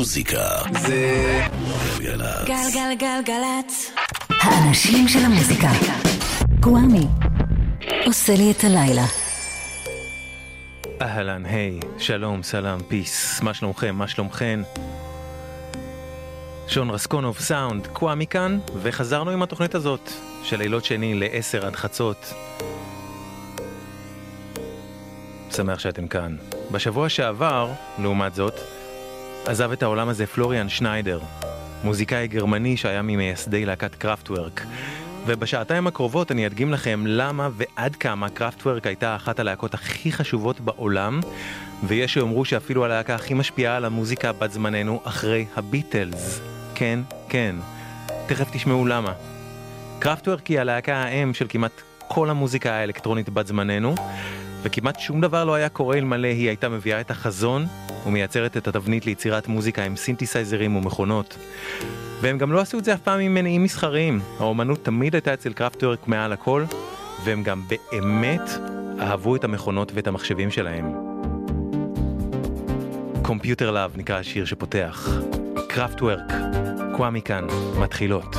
מוזיקה זה גלגלצ. גלגלגלגלצ. האנשים של המוזיקה. גוואמי. עושה לי את הלילה. אהלן, היי, שלום, סלאם, פיס, מה שלומכם, מה שלומכן? שון רסקונוב סאונד, קוואמי כאן, וחזרנו עם התוכנית הזאת, של לילות שני ל-10 עד חצות. שמח שאתם כאן. בשבוע שעבר, לעומת זאת, עזב את העולם הזה פלוריאן שניידר, מוזיקאי גרמני שהיה ממייסדי להקת קראפטוורק. ובשעתיים הקרובות אני אדגים לכם למה ועד כמה קראפטוורק הייתה אחת הלהקות הכי חשובות בעולם, ויש שיאמרו שאפילו הלהקה הכי משפיעה על המוזיקה בת זמננו אחרי הביטלס. כן, כן. תכף תשמעו למה. קראפטוורק היא הלהקה האם של כמעט כל המוזיקה האלקטרונית בת זמננו, וכמעט שום דבר לא היה קורה אלמלא היא הייתה מביאה את החזון ומייצרת את התבנית ליצירת מוזיקה עם סינתסייזרים ומכונות. והם גם לא עשו את זה אף פעם עם מניעים מסחריים. האומנות תמיד הייתה אצל קראפטוורק מעל הכל, והם גם באמת אהבו את המכונות ואת המחשבים שלהם. Computer Love נקרא השיר שפותח. קראפטוורק, קוואמי כאן, מתחילות.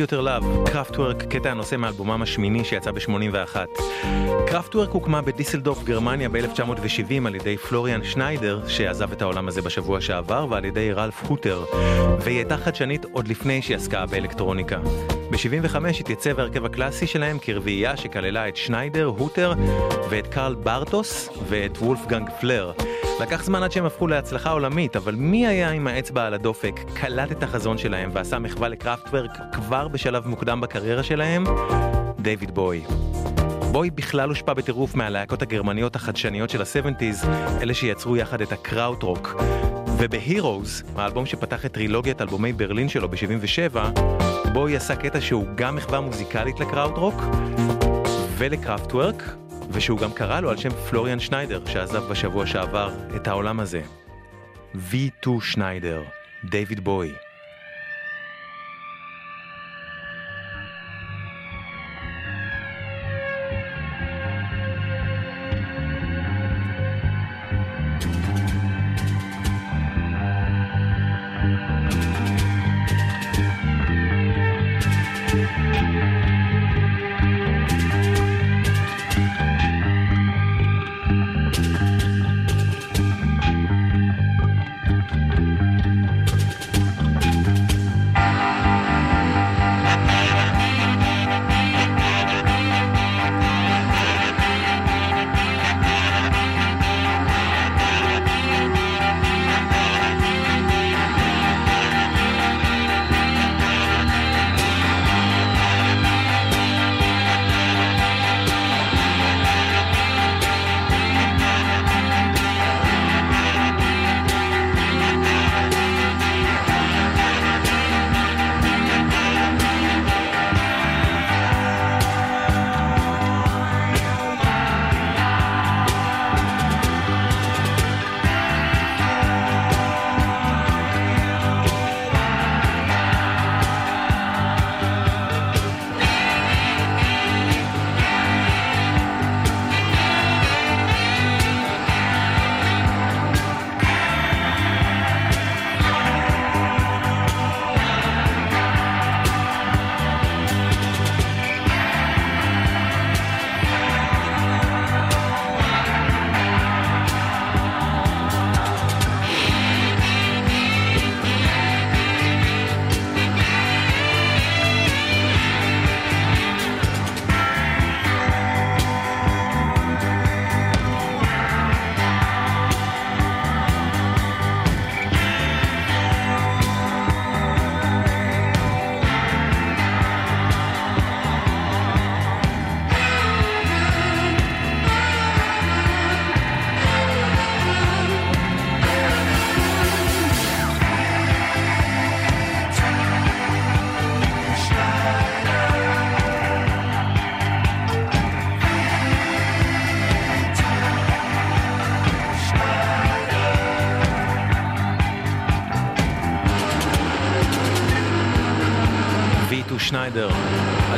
Computer Love, קראפטוורק, קטע הנושא מאלבומם השמיני שיצא ב-81. קראפטוורק הוקמה בדיסלדורף, גרמניה ב-1970 על ידי פלוריאן שניידר, שעזב את העולם הזה בשבוע שעבר, ועל ידי רלף הוטר, והיא הייתה חדשנית עוד לפני שהיא עסקה באלקטרוניקה. ב-75 התייצב ההרכב הקלאסי שלהם כרביעייה שכללה את שניידר, הוטר ואת קרל ברטוס ואת וולפגנג פלור. לקח זמן עד שהם הפכו להצלחה עולמית, אבל מי היה עם האצבע על הדופק, קלט את החזון שלהם ועשה מחווה לקראפטוורק כבר בשלב מוקדם בקריירה שלהם? דיוויד בוי. בוי בכלל הושפע בטירוף מהלהקות הגרמניות החדשניות של ה-70's, אלה שיצרו יחד את הקראוט-רוק. וב-Heroes, האלבום שפתח את טרילוגיית אלבומי ברלין שלו ב-77, בוי עשה קטע שהוא גם מחווה מוזיקלית לקראוט-רוק ולקראפטוורק, ושהוא גם קרא לו על שם פלוריאן שניידר, שעזב בשבוע שעבר את העולם הזה. V2 שניידר, דיוויד בוי.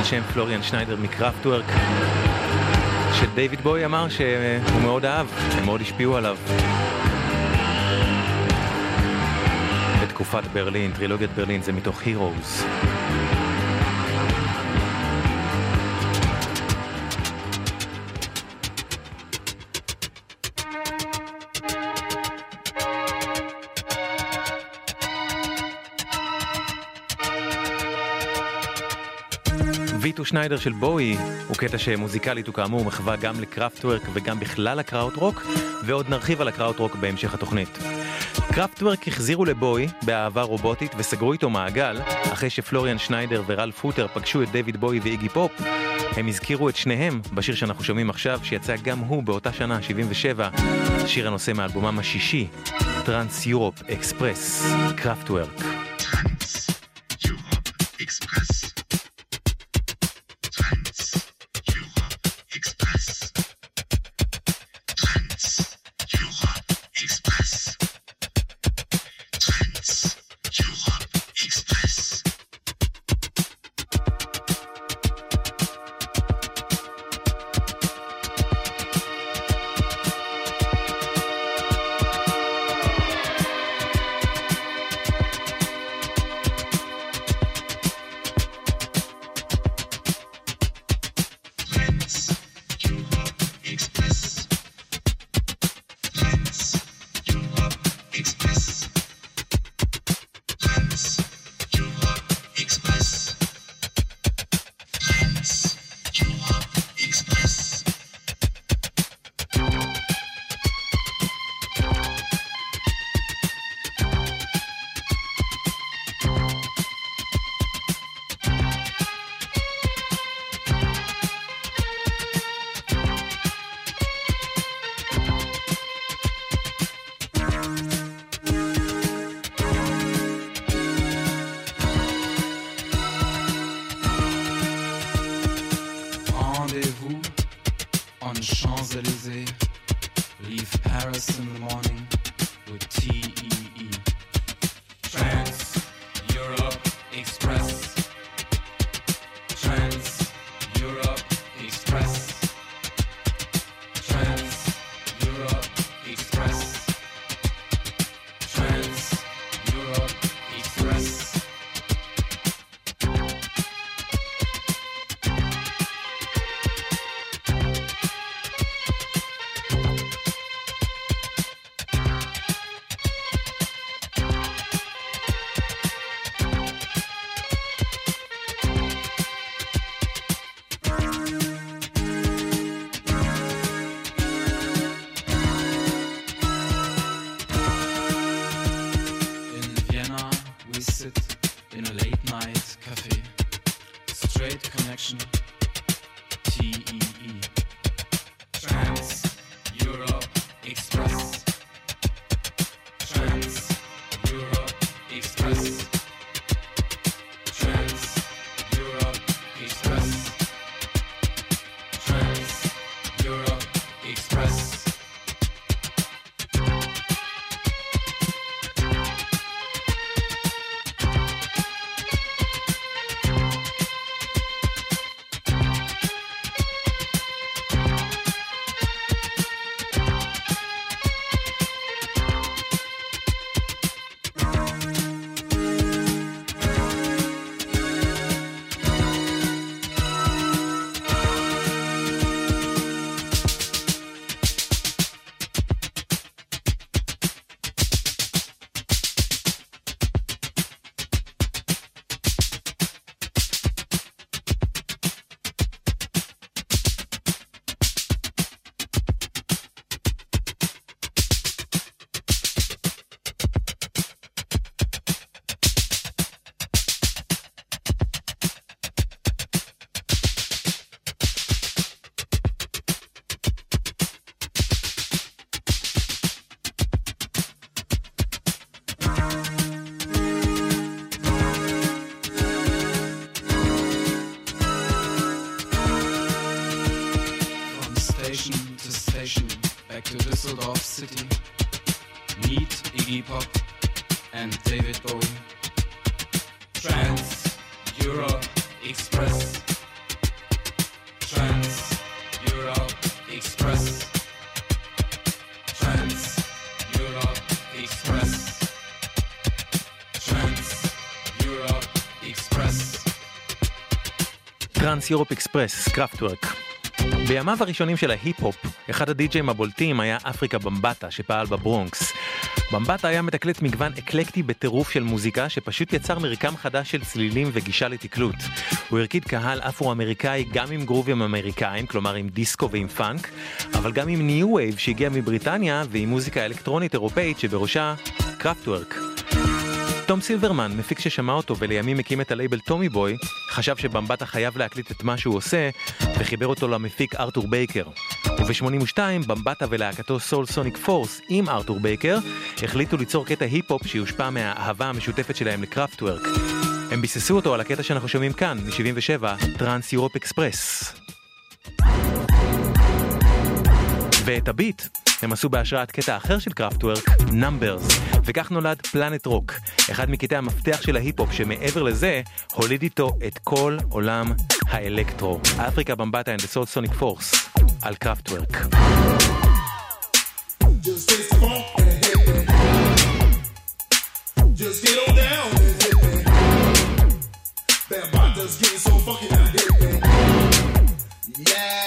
על שם פלוריאן שניידר מקראפטוורק, שדייוויד בוי אמר שהוא מאוד אהב, הם מאוד השפיעו עליו. בתקופת ברלין, טרילוגיית ברלין, זה מתוך הירוז. V2 שניידר של בואי הוא קטע שמוזיקלית הוא כאמור מחווה גם לקראפטוורק וגם בכלל הקראוט רוק ועוד נרחיב על הקראוט רוק בהמשך התוכנית. קראפטוורק החזירו לבואי באהבה רובוטית וסגרו איתו מעגל אחרי שפלוריאן שניידר ורלף הוטר פגשו את דיוויד בואי ואיגי פופ הם הזכירו את שניהם בשיר שאנחנו שומעים עכשיו שיצא גם הוא באותה שנה 77 שיר הנושא מאלבומם השישי Trans Europe Express קראפטוורק Düsseldorf City, meet Iggy Pop and David Bowie. Trans Europe Express. Trans Europe Express. Trans Europe Express. Trans Europe Express. Trans Europe Express, Kraftwerk. בימיו הראשונים של ההיפ-הופ, אחד הדי-ג'אים הבולטים היה אפריקה במבטה שפעל בברונקס. במבטה היה מתקלט מגוון אקלקטי בטירוף של מוזיקה שפשוט יצר מרקם חדש של צלילים וגישה לתקלוט. הוא הרקיד קהל אפרו-אמריקאי גם עם גרובים אמריקאים, כלומר עם דיסקו ועם פאנק, אבל גם עם New Wave שהגיע מבריטניה ועם מוזיקה אלקטרונית אירופאית שבראשה קראפטוורק. תום סילברמן, מפיק ששמע אותו ולימים הקים את הלייבל טומי בוי, חשב שבמבטה חייב להקליט את מה שהוא עושה, וחיבר אותו למפיק ארתור בייקר. וב-82 במבטה ולהקתו Soul Sonic Force עם ארתור בייקר, החליטו ליצור קטע היפ-הופ שיושפע מהאהבה המשותפת שלהם לקראפטוורק. הם ביססו אותו על הקטע שאנחנו שומעים כאן, מ-77, Trans Europe Express. ואת הביט הם עשו בהשראת קטע אחר של קראפטוורק, Numbers, וכך נולד Planet Rock, אחד מקטעי המפתח של ההיפ-הופ שמעבר לזה, הוליד איתו את כל עולם האלקטרו. אפריקה במבטה the Soul Sonic Force, על קראפטוורק. Yeah,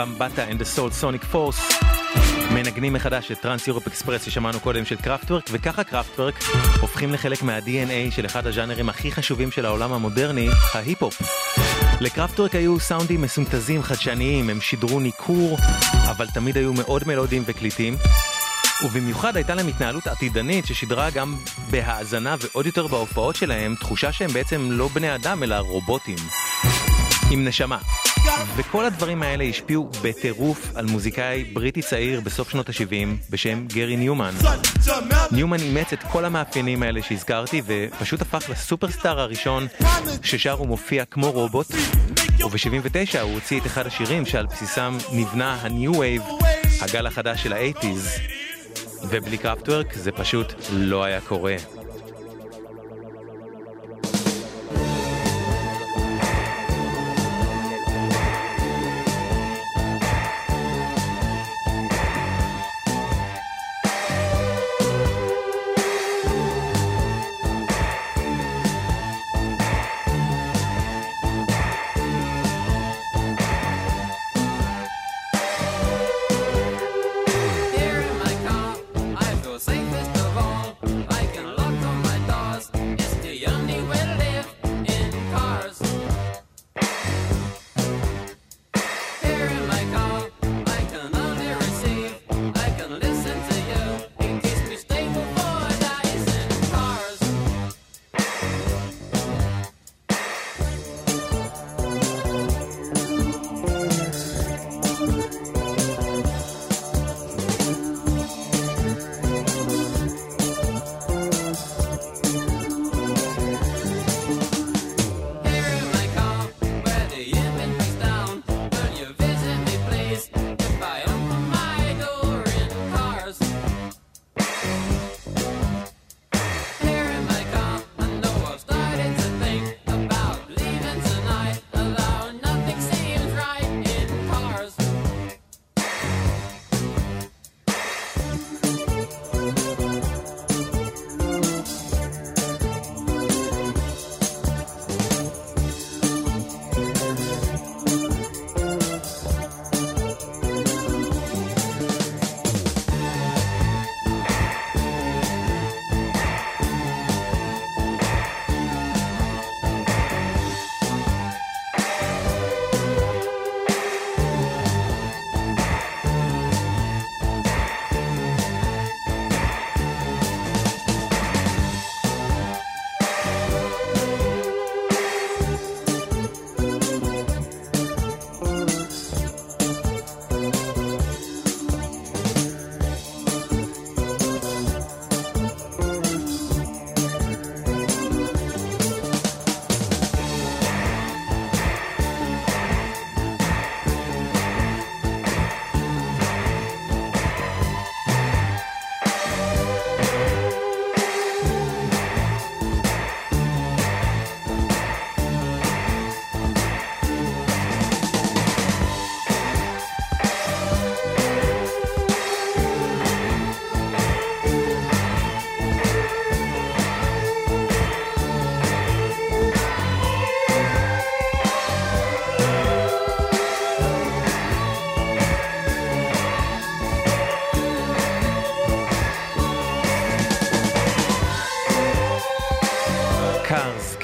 במבטה and the Soul Sonic Force. מנגנים מחדש את Trans Europe Express ששמענו קודם של קראפטוורק, וככה קראפטוורק הופכים לחלק מה-DNA של אחד הז'אנרים הכי חשובים של העולם המודרני, ההיפ-הופ. לקראפטוורק היו סאונדים מסונטזים חדשניים, הם שידרו ניכור, אבל תמיד היו מאוד מלודיים וקליטים. ובמיוחד הייתה להם התנהלות עתידנית ששידרה גם בהאזנה ועוד יותר בהופעות שלהם תחושה שהם בעצם לא בני אדם אלא רובוטים. עם נשמה. וכל הדברים האלה השפיעו בטירוף על מוזיקאי בריטי צעיר בסוף שנות ה-70 בשם גרי ניומן. ניומן אימץ את כל המאפיינים האלה שהזכרתי ופשוט הפך לסופרסטאר הראשון ששר ומופיע כמו רובוט וב-79 הוא הוציא את אחד השירים שעל בסיסם נבנה ה-New Wave, הגל החדש של ה-80's ובלי קראפטוורק זה פשוט לא היה קורה.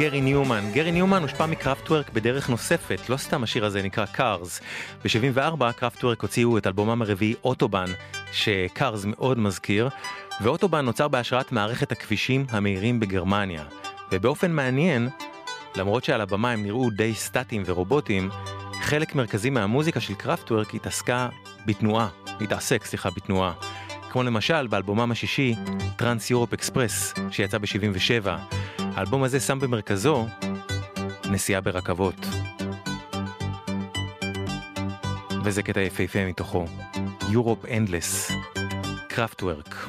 גרי ניומן. גרי ניומן הושפע מקראפטוורק בדרך נוספת, לא סתם השיר הזה נקרא Cars. ב-74 קראפטוורק הוציאו את אלבומם הרביעי אוטובן, ש-Cars מאוד מזכיר, ואוטובן נוצר בהשראת מערכת הכבישים המהירים בגרמניה. ובאופן מעניין, למרות שעל הבמה הם נראו די סטטיים ורובוטים, חלק מרכזי מהמוזיקה של קראפטוורק התעסקה בתנועה, התעסק, סליחה, בתנועה. כמו למשל באלבומם השישי, Trans Europe Express, שיצא ב-77. האלבום הזה שם במרכזו נסיעה ברכבות. וזה קטע יפהפה מתוכו. Europe Endless, קראפטוורק.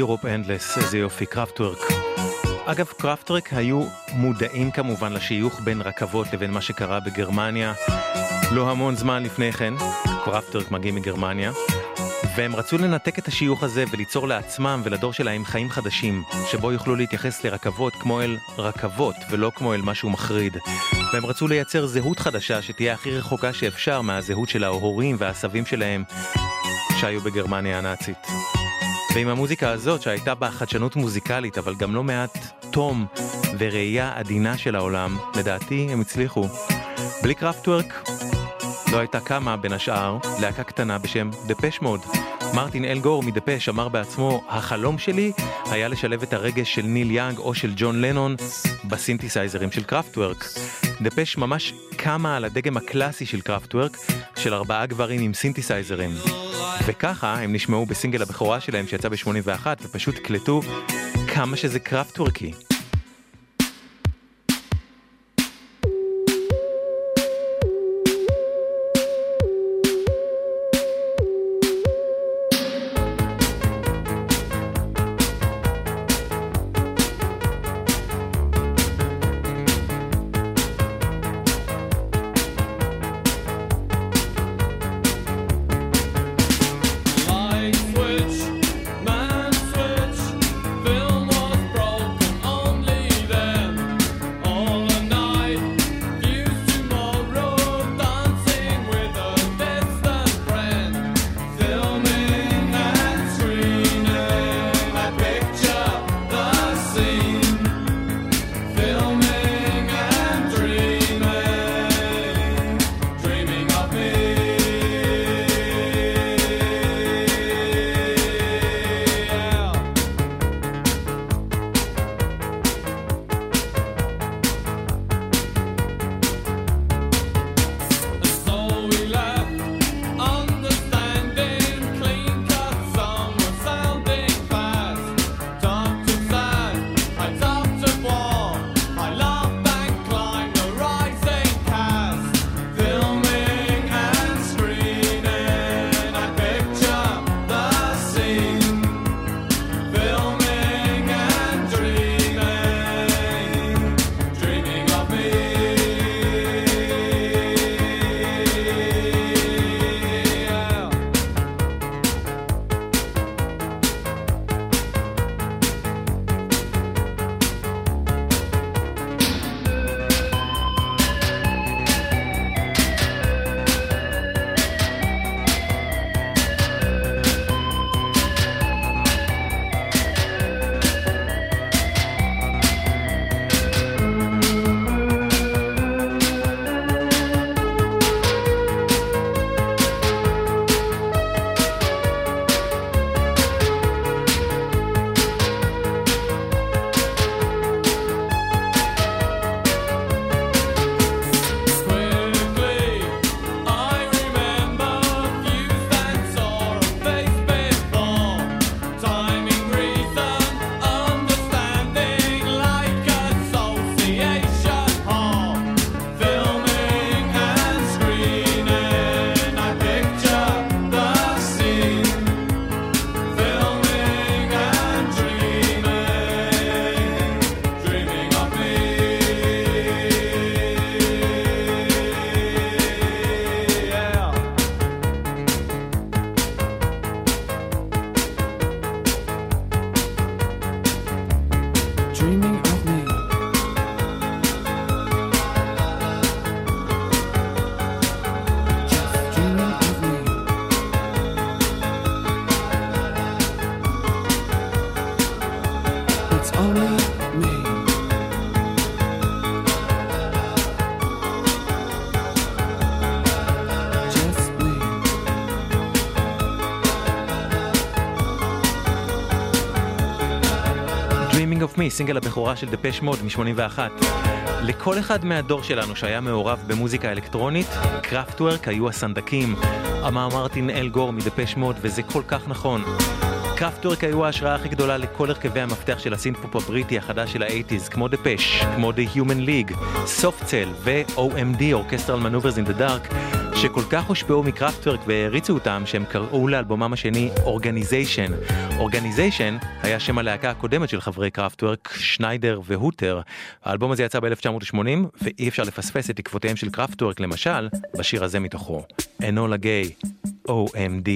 Europe Endless, איזה יופי, קראפטוורק. אגב, קראפטוורק היו מודעים כמובן לשיוך בין רכבות לבין מה שקרה בגרמניה. לא המון זמן לפני כן, קראפטוורק מגיעים מגרמניה, והם רצו לנתק את השיוך הזה וליצור לעצמם ולדור שלהם חיים חדשים, שבו יוכלו להתייחס לרכבות כמו אל רכבות ולא כמו אל משהו מחריד. והם רצו לייצר זהות חדשה שתהיה הכי רחוקה שאפשר מהזהות של ההורים והסבים שלהם שהיו בגרמניה הנאצית. ועם המוזיקה הזאת שהייתה בה חדשנות מוזיקלית אבל גם לא מעט תום וראייה עדינה של העולם, לדעתי הם הצליחו. בלי קראפטוורק לא הייתה קמה בין השאר להקה קטנה בשם דפש מוד. מרטין אל גור מדפש אמר בעצמו, החלום שלי היה לשלב את הרגש של ניל יאנג או של ג'ון לנון בסינתסייזרים של קראפטוורק. דפש ממש קמה על הדגם הקלאסי של קראפטוורק, של ארבעה גברים עם סינתסייזרים. וככה הם נשמעו בסינגל הבכורה שלהם שיצא ב-81 ופשוט קלטו כמה שזה קראפטוורקי. Dreaming of Me, סינגל הבכורה של דפש מוד מ-81. לכל אחד מהדור שלנו שהיה מעורב במוזיקה אלקטרונית, קראפטוורק היו הסנדקים. אמר מרטין אל גור מדפש מוד, וזה כל כך נכון. קראפטוורק היו ההשראה הכי גדולה לכל הרכבי המפתח של הסינת'פופ הבריטי החדש של האייטיז, כמו דפש, כמו The Human League, סופט סל ו-OMD, Orchestral Maneuvers in the Dark, שכל כך הושפעו מקראפטוורק והעריצו אותם, שהם קראו לאלבומם השני Organisation. אורגניזיישן היה שם הלהקה הקודמת של חברי קראפטוורק, שניידר והוטר. האלבום הזה יצא ב-1980, ואי אפשר לפספס את תקוותיהם של קראפטוורק, למשל, בשיר הזה מתוכו, אנולה גיי, OMD.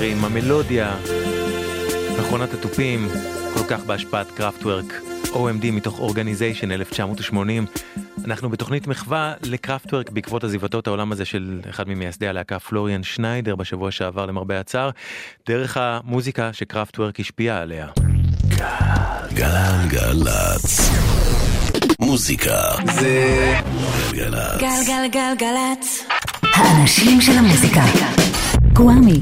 הסינתסייזרים, המלודיה, מכונת התופים, כל כך בהשפעת קראפטוורק, OMD מתוך אורגניזיישן 1980. אנחנו בתוכנית מחווה לקראפטוורק בעקבות עזיבתו את העולם הזה של אחד ממייסדי הלהקה פלוריאן שניידר בשבוע שעבר למרבה הצער, דרך המוזיקה שקראפטוורק השפיעה עליה. גלגלצ. מוזיקה זה גלגלצ. גלגלגלגלצ. האנשים של המוזיקה. גוואמי.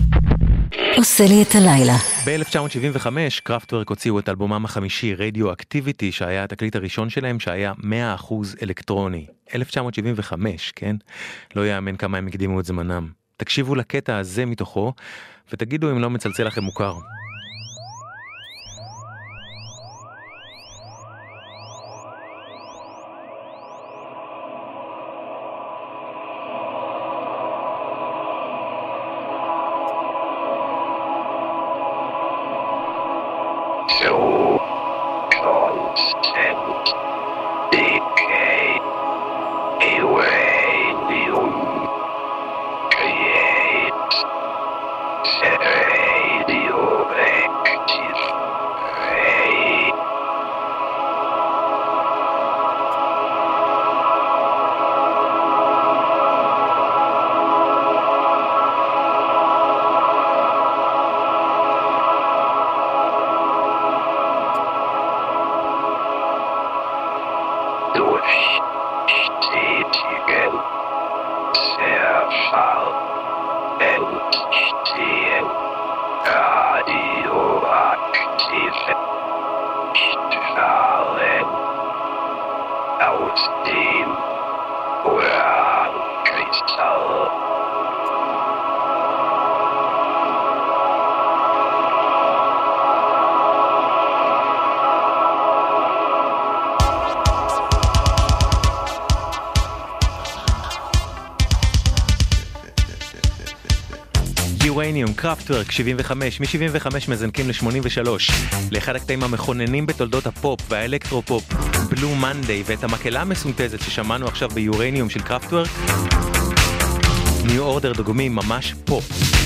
עושה לי את הלילה. ב-1975 קראפטוורק הוציאו את אלבומם החמישי רדיו אקטיביטי שהיה התקליט הראשון שלהם שהיה 100% אלקטרוני. 1975, כן? לא יאמן כמה הם הקדימו את זמנם. תקשיבו לקטע הזה מתוכו ותגידו אם לא מצלצל לכם מוכר. Uranium, קראפטוורק, 75, מ-75 מזנקים ל-83, לאחד הקטעים המכוננים בתולדות הפופ והאלקטרופופ, Blue Monday, ואת המקהלה המסונתזת ששמענו עכשיו ב-Uranium של קראפטוורק, ניו אורדר דוגמים ממש פה.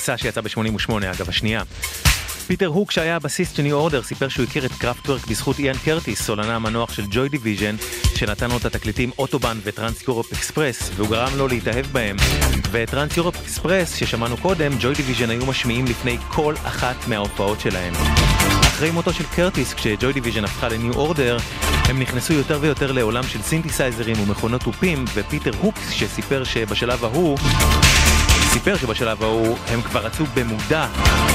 הגרסה שיצאה ב-88, אגב, השנייה. פיטר הוק שהיה הבסיסט של ניו אורדר סיפר שהוא הכיר את קראפטוורק בזכות איאן קרטיס, סולנה המנוח של ג'וי דיוויז'ן, שנתן לו את התקליטים אוטובן ו Trans Europe Express, והוא גרם לו להתאהב בהם. ואת Trans Europe Express, ששמענו קודם, ג'וי דיוויז'ן היו משמיעים לפני כל אחת מההופעות שלהם. אחרי מותו של קרטיס, כשג'וי דיוויז'ן הפכה לניו אורדר, הם נכנסו יותר ויותר לעולם של סינתסייזרים ומכונות תופים, ופיטר הוק סיפר שבשלב ההוא סיפר שבשלב ההוא הם כבר רצו במודע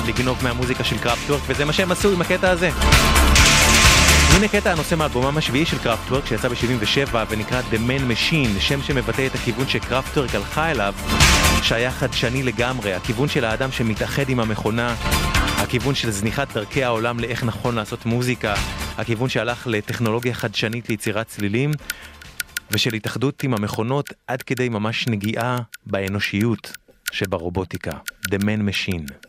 לגנוב מהמוזיקה של קראפטוורק וזה מה שהם עשו עם הקטע הזה. הנה קטע הנושא מאלבומם השביעי של קראפטוורק שיצא ב-77 ונקרא The Man Machine, שם שמבטא את הכיוון שקראפטוורק הלכה אליו, שהיה חדשני לגמרי, הכיוון של האדם שמתאחד עם המכונה, הכיוון של זניחת דרכי העולם לאיך נכון לעשות מוזיקה, הכיוון שהלך לטכנולוגיה חדשנית ליצירת צלילים, ושל התאחדות עם המכונות עד כדי ממש נגיעה באנושיות שברובוטיקה, The Man Machine.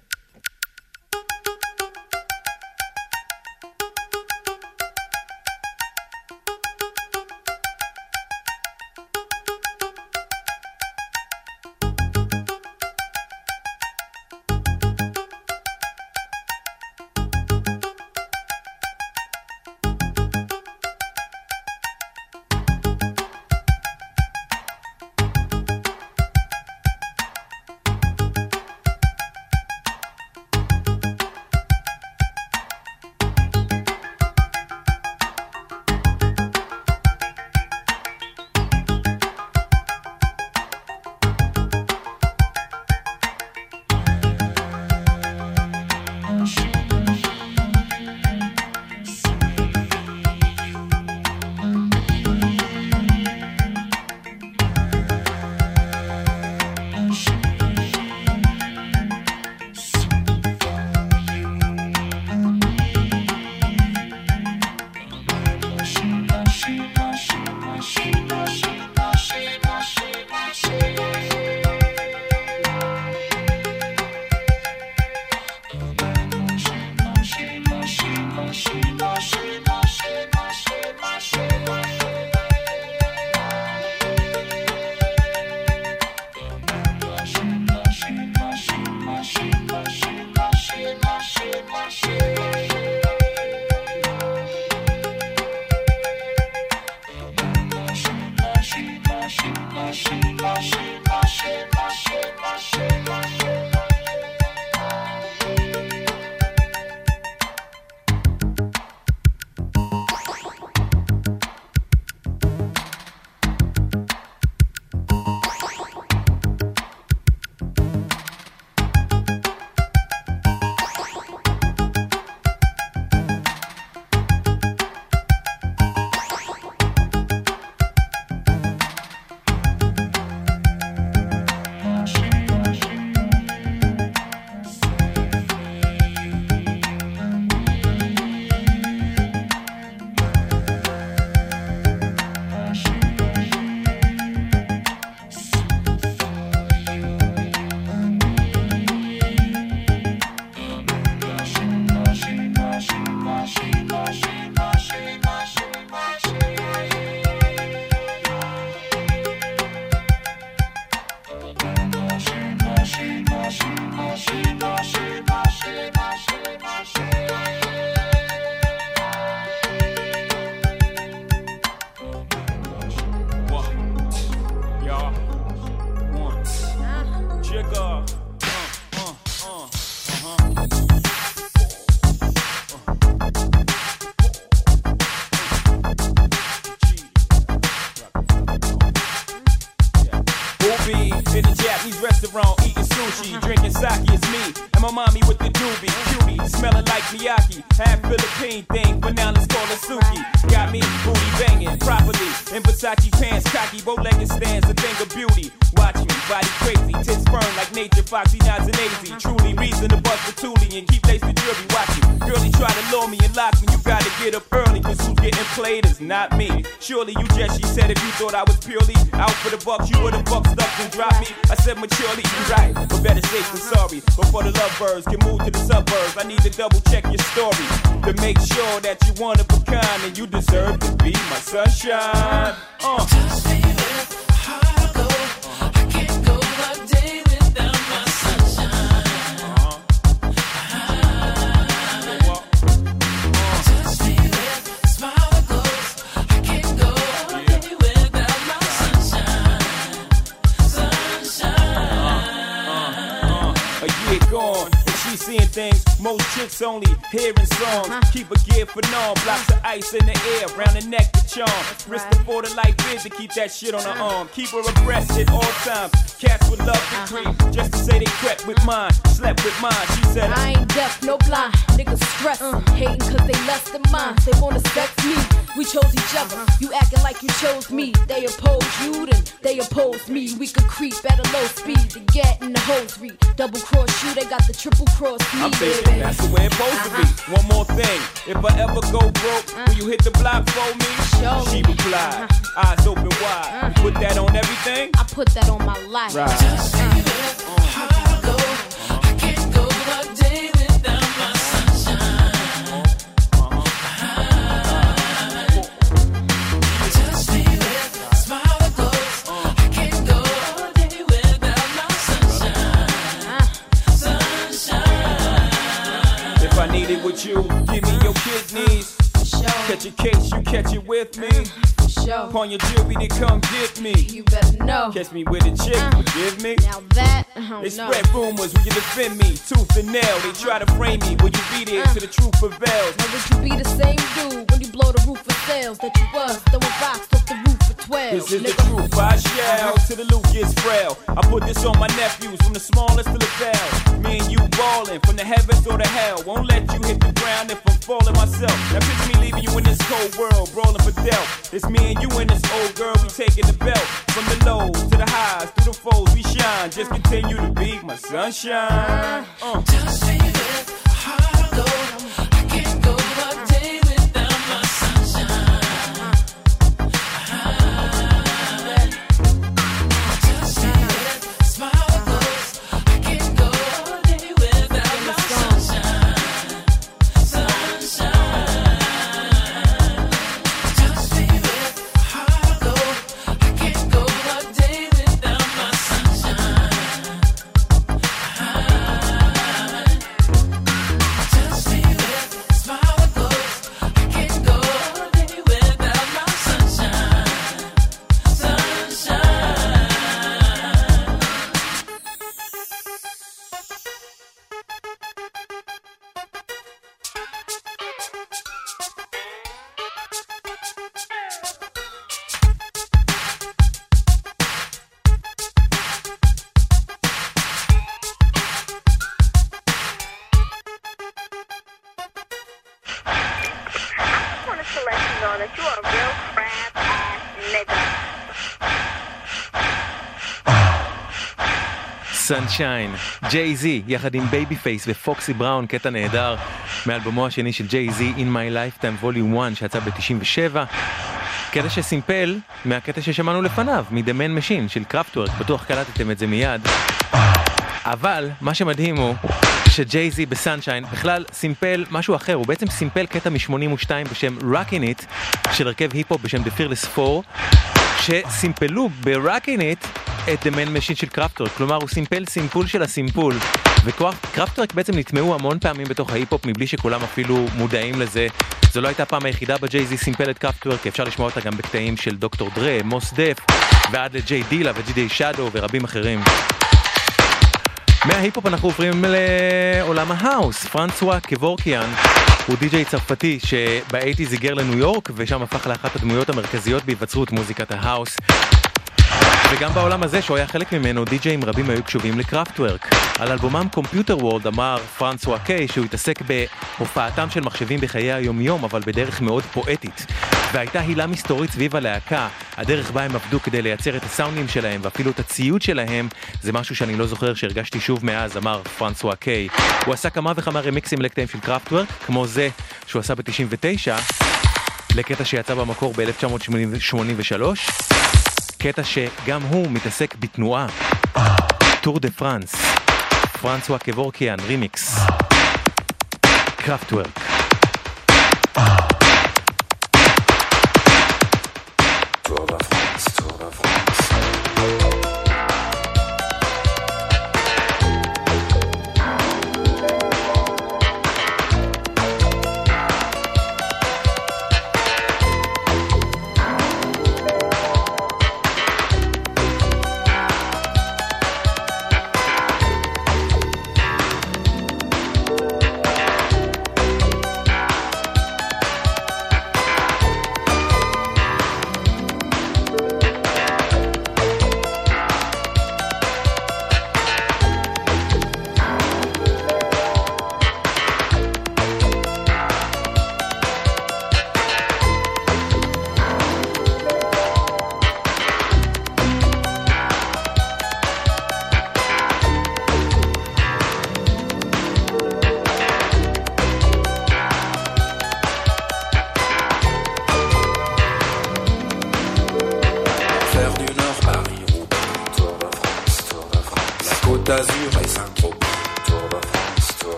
That shit on with me. Mm, Show. Upon your jewelry, to come get me. You better know. Catch me with a chick, mm. forgive me. Now that, don't They know. spread rumors, will you defend me? Tooth and nail, they try to frame me. Will you be there mm. till the truth prevails? Now would you be the same dude when you blow the roof of sales that you was throwing rocks off the 12? This is the truth, I shall till the loot gets frail. I put this on my nephews from the smallest to the veil. Me and you ballin' from the heavens or the hell. Won't let you hit the ground if I'm falling myself. Now picture me leaving you in this cold world, brawling for death. It's me and you and this old girl, we taking the belt. From the lows to the highs, through the foes, we shine. Just continue to be my sunshine. Uh. just Sunshine, ג'יי זי, יחד עם בייבי פייס ופוקסי בראון, קטע נהדר מאלבומו השני של ג'יי זי, In My Lifetime Volume 1, שיצא ב-97. קטע שסימפל מהקטע ששמענו לפניו, מ-The Man Machine של קרפטוורק, בטוח קלטתם את זה מיד. אבל מה שמדהים הוא שג'יי זי ב Sunshine בכלל סימפל משהו אחר, הוא בעצם סימפל קטע מ-82 בשם Rockin' It של הרכב היפ-הופ בשם The Fearless 4 שסימפלו את The Man Machine של קרפטורק, כלומר הוא סימפל סימפול של הסימפול. וקרפטורק בעצם נטמעו המון פעמים בתוך ההיפ-הופ מבלי שכולם אפילו מודעים לזה. זו לא הייתה הפעם היחידה בה ג'יי זי סימפל את קרפטורק, אפשר לשמוע אותם גם בקטעים של דוקטור דרה, מוס דף ועד לג'יי דילה ודי.ג'יי שדו ורבים אחרים מההיפ-הופ אנחנו עוברים לעולם ההאוס, פרנסואה קוורקיאן הוא די.ג'יי צרפתי שבאייטיז היגר לניו יורק ושם הפך לאחת הדמויות המרכזיות בהיווצרות מוזיקת ההאוס. וגם בעולם הזה שהוא היה חלק ממנו די.ג'יים רבים היו קשובים לקראפטוורק. על אלבומם קומפיוטר וולד אמר פרנסואה קיי שהוא התעסק בהופעתם של מחשבים בחיי היומיום אבל בדרך מאוד פואטית. והייתה הילה מסתורית סביב הלהקה, הדרך בה הם עבדו כדי לייצר את הסאונדים שלהם ואפילו את הציוד שלהם זה משהו שאני לא זוכר שהרגשתי שוב מאז, אמר פרנסואה קיי. הוא עשה כמה וכמה רמיקסים לקטעים של קראפטוורק, כמו זה שהוא עשה ב-99, לקטע שיצא במקור ב-1983, קטע שגם הוא מתעסק בתנועה. Tour de France, פרנסואה קוורקיאן, רימיקס. קראפטוורק.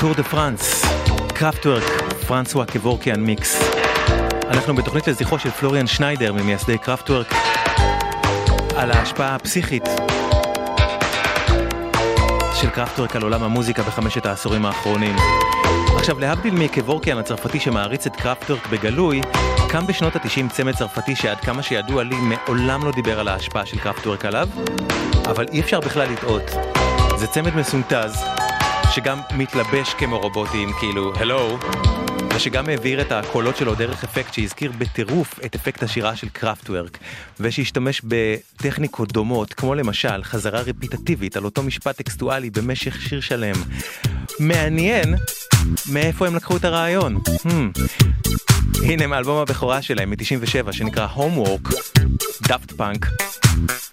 Tour de France, קרפטוורק, פרנסואה קוורקיאן מיקס. אנחנו בתוכנית לזכרו של פלוריאן שניידר ממייסדי קרפטוורק על ההשפעה הפסיכית של קרפטוורק על עולם המוזיקה בחמשת העשורים האחרונים. עכשיו, להבדיל מקוורקיאן הצרפתי שמעריץ את קרפטוורק בגלוי, קם בשנות ה-90 צמד צרפתי שעד כמה שידוע לי מעולם לא דיבר על ההשפעה של קרפטוורק עליו, אבל אי אפשר בכלל לטעות. זה צמד מסונטז, שגם מתלבש כמו רובוטים, כאילו, הלו, ושגם העביר את הקולות שלו דרך אפקט שהזכיר בטירוף את אפקט השירה של קראפטוורק, ושהשתמש בטכניקות דומות, כמו למשל חזרה רפיטטיבית על אותו משפט טקסטואלי במשך שיר שלם. מעניין מאיפה הם לקחו את הרעיון. Hmm. הנה מאלבום הבכורה שלהם מ-97 שנקרא Homework, דאפט פאנק,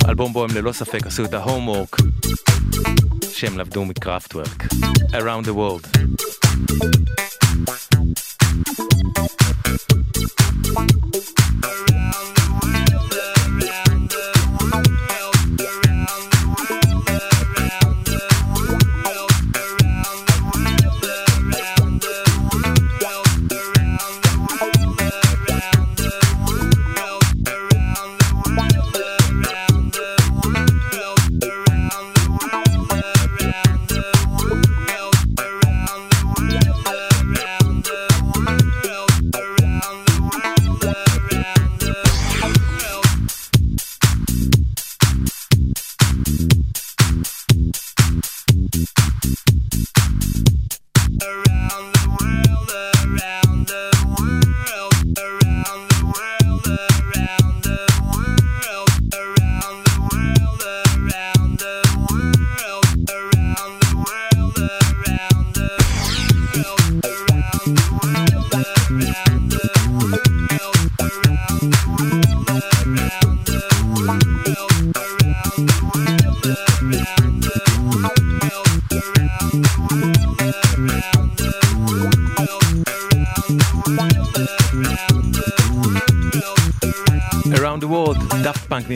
אלבום בו הם ללא ספק עשו את ה-Homework שהם למדו מקראפטוורק, Around the World. Bye.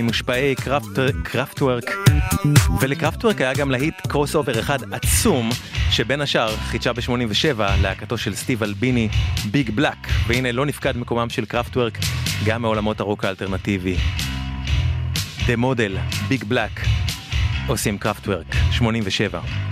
פאנק ממושפעי קראפטוורק ולקראפטוורק היה גם להיט crossover אחד עצום שבין השאר חידשה ב-87 להקתו של סטיב אלביני ביג בלק והנה לא נפקד מקומם של קראפטוורק גם מעולמות הרוק האלטרנטיבי. The Model, ביג בלק עושים קראפטוורק, 87.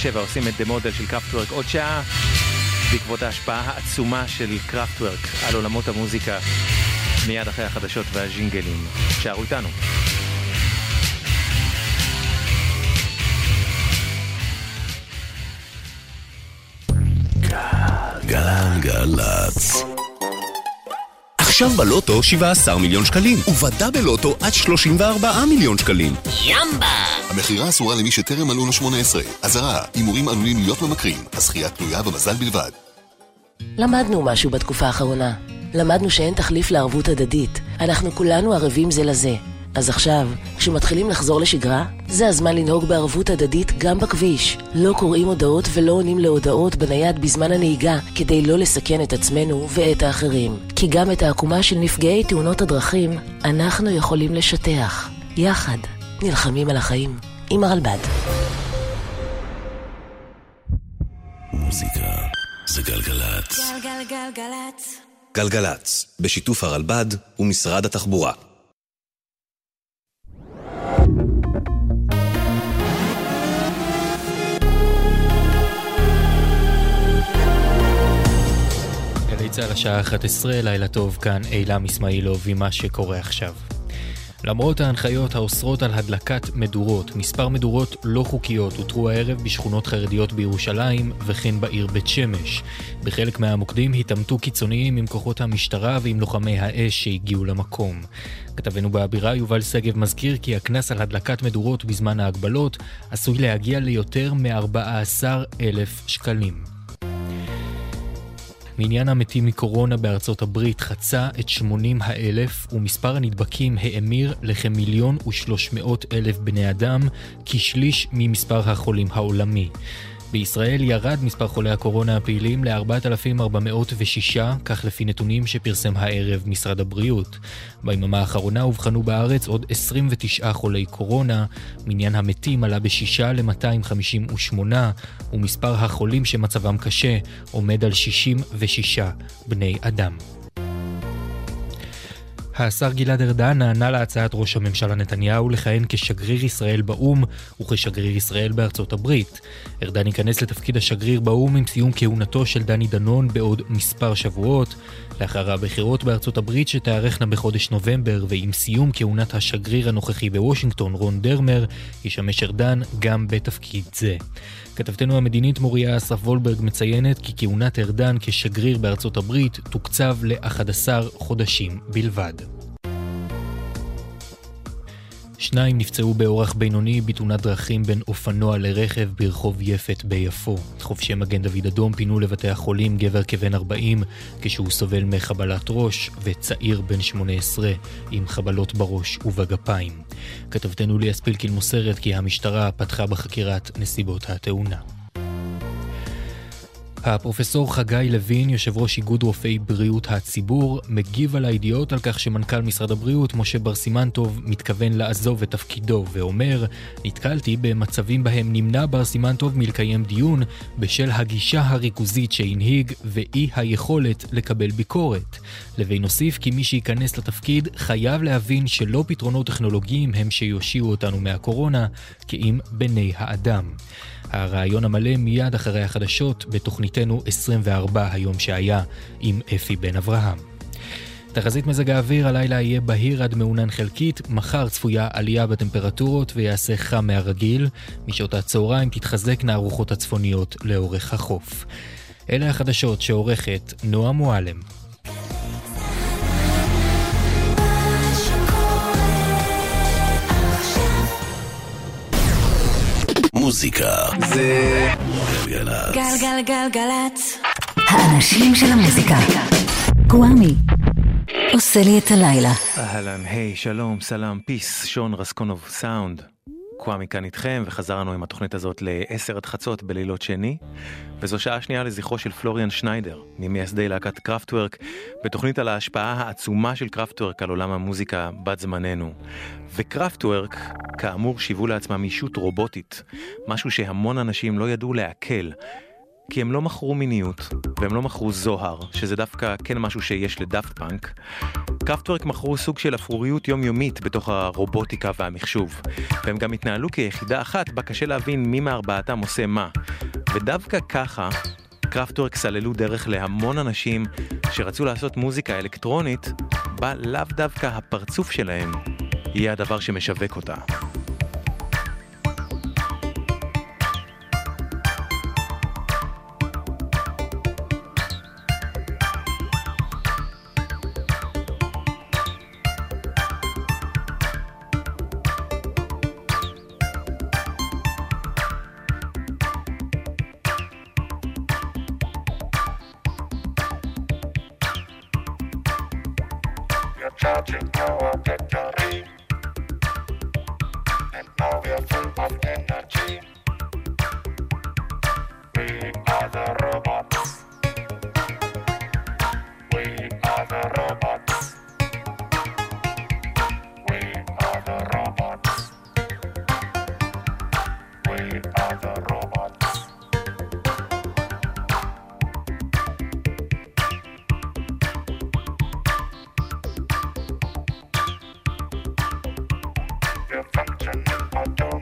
87 עושים את The Model של קראפטוורק עוד שעה בעקבות ההשפעה העצומה של קראפטוורק על עולמות המוזיקה מיד אחרי החדשות והז'ינגלים. הישארו איתנו. גלגלצ. עכשיו בלוטו 17 מיליון שקלים, ובדאבל לוטו עד 34 מיליון שקלים. ימבה! המכירה אסורה למי שטרם מלאו לו 18. אזהרה, הימורים עלולים להיות ממכרים. הזכייה תלויה במזל בלבד. למדנו משהו בתקופה האחרונה. למדנו שאין תחליף לערבות הדדית. אנחנו כולנו ערבים זה לזה. אז עכשיו, כשמתחילים לחזור לשגרה, זה הזמן לנהוג בערבות הדדית גם בכביש. לא קוראים הודעות ולא עונים להודעות בנייד בזמן הנהיגה, כדי לא לסכן את עצמנו ואת האחרים. כי גם את העקומה של נפגעי תאונות הדרכים, אנחנו יכולים לשטח. יחד, נלחמים על החיים. עם הרלב"ד. מוזיקה זה גלגלצ. גלגלגלגלצ. גלגלצ, בשיתוף הרלב"ד ומשרד התחבורה. גלי צה"ל השעה 11, לילה טוב, כאן אילם אסמאעילוב עם מה שקורה עכשיו. למרות ההנחיות האוסרות על הדלקת מדורות, מספר מדורות לא חוקיות הותרו הערב בשכונות חרדיות בירושלים וכן בעיר בית שמש. בחלק מהמוקדים התעמתו קיצוניים עם כוחות המשטרה ועם לוחמי האש שהגיעו למקום. כתבנו בהבירה יובל שגב מזכיר כי הקנס על הדלקת מדורות בזמן ההגבלות עשוי להגיע ליותר מ-14 אלף שקלים. מניין המתים מקורונה בארצות הברית חצה את 80 האלף ומספר הנדבקים האמיר לכמיליון ושלוש מאות אלף בני אדם, כשליש ממספר החולים העולמי. בישראל ירד מספר חולי הקורונה הפעילים ל-4,406, כך לפי נתונים שפרסם הערב משרד הבריאות. ביממה האחרונה אובחנו בארץ עוד 29 חולי קורונה, מניין המתים עלה בשישה ל-258, ומספר החולים שמצבם קשה עומד על 66 בני אדם. השר גלעד ארדן נענה להצעת ראש הממשלה נתניהו לכהן כשגריר ישראל באו"ם וכשגריר ישראל בארצות הברית. ארדן ייכנס לתפקיד השגריר באו"ם עם סיום כהונתו של דני דנון בעוד מספר שבועות, לאחר הבחירות בארצות הברית שתארכנה בחודש נובמבר ועם סיום כהונת השגריר הנוכחי בוושינגטון רון דרמר, ישמש ארדן גם בתפקיד זה. כתבתנו המדינית מוריה אסף וולברג מציינת כי כהונת ארדן כשגריר בארצות הברית תוקצב ל-11 חודשים בלבד. שניים נפצעו באורח בינוני בתאונת דרכים בין אופנוע לרכב ברחוב יפת ביפו. חובשי מגן דוד אדום פינו לבתי החולים גבר כבן 40 כשהוא סובל מחבלת ראש וצעיר בן 18 עם חבלות בראש ובגפיים. כתבתנו ליה ספילקין מוסרת כי המשטרה פתחה בחקירת נסיבות התאונה. הפרופסור חגי לוין, יושב ראש איגוד רופאי בריאות הציבור, מגיב על הידיעות על כך שמנכ"ל משרד הבריאות, משה בר סימנטוב, מתכוון לעזוב את תפקידו, ואומר, נתקלתי במצבים בהם נמנע בר סימנטוב מלקיים דיון בשל הגישה הריכוזית שהנהיג ואי היכולת לקבל ביקורת. לוין הוסיף כי מי שייכנס לתפקיד חייב להבין שלא פתרונות טכנולוגיים הם שיושיעו אותנו מהקורונה, כי אם בני האדם. הרעיון המלא מיד אחרי החדשות בתוכניתנו 24 היום שהיה עם אפי בן אברהם. תחזית מזג האוויר הלילה יהיה בהיר עד מעונן חלקית, מחר צפויה עלייה בטמפרטורות ויעשה חם מהרגיל, משעות הצהריים תתחזקנה הרוחות הצפוניות לאורך החוף. אלה החדשות שעורכת נועה מועלם. מוזיקה זה גלגלצ. גלגלגלגלצ. האנשים של המוזיקה. גוואמי. עושה לי את הלילה. אהלן, היי, שלום, סלאם, פיס, שון רסקונוב סאונד. קוואמי כאן איתכם, וחזרנו עם התוכנית הזאת ל-10 עד חצות בלילות שני, וזו שעה שנייה לזכרו של פלוריאן שניידר, ממייסדי להקת קראפטוורק, בתוכנית על ההשפעה העצומה של קראפטוורק על עולם המוזיקה בת זמננו. וקראפטוורק, כאמור, שיוו לעצמם אישות רובוטית, משהו שהמון אנשים לא ידעו לעכל. כי הם לא מכרו מיניות, והם לא מכרו זוהר, שזה דווקא כן משהו שיש לדאפט פאנק. קראפטוורק מכרו סוג של אפרוריות יומיומית בתוך הרובוטיקה והמחשוב, והם גם התנהלו כיחידה אחת בה קשה להבין מי מארבעתם עושה מה. ודווקא ככה, קראפטוורק סללו דרך להמון אנשים שרצו לעשות מוזיקה אלקטרונית, בה לאו דווקא הפרצוף שלהם יהיה הדבר שמשווק אותה. watching, you get down. your function. I don't.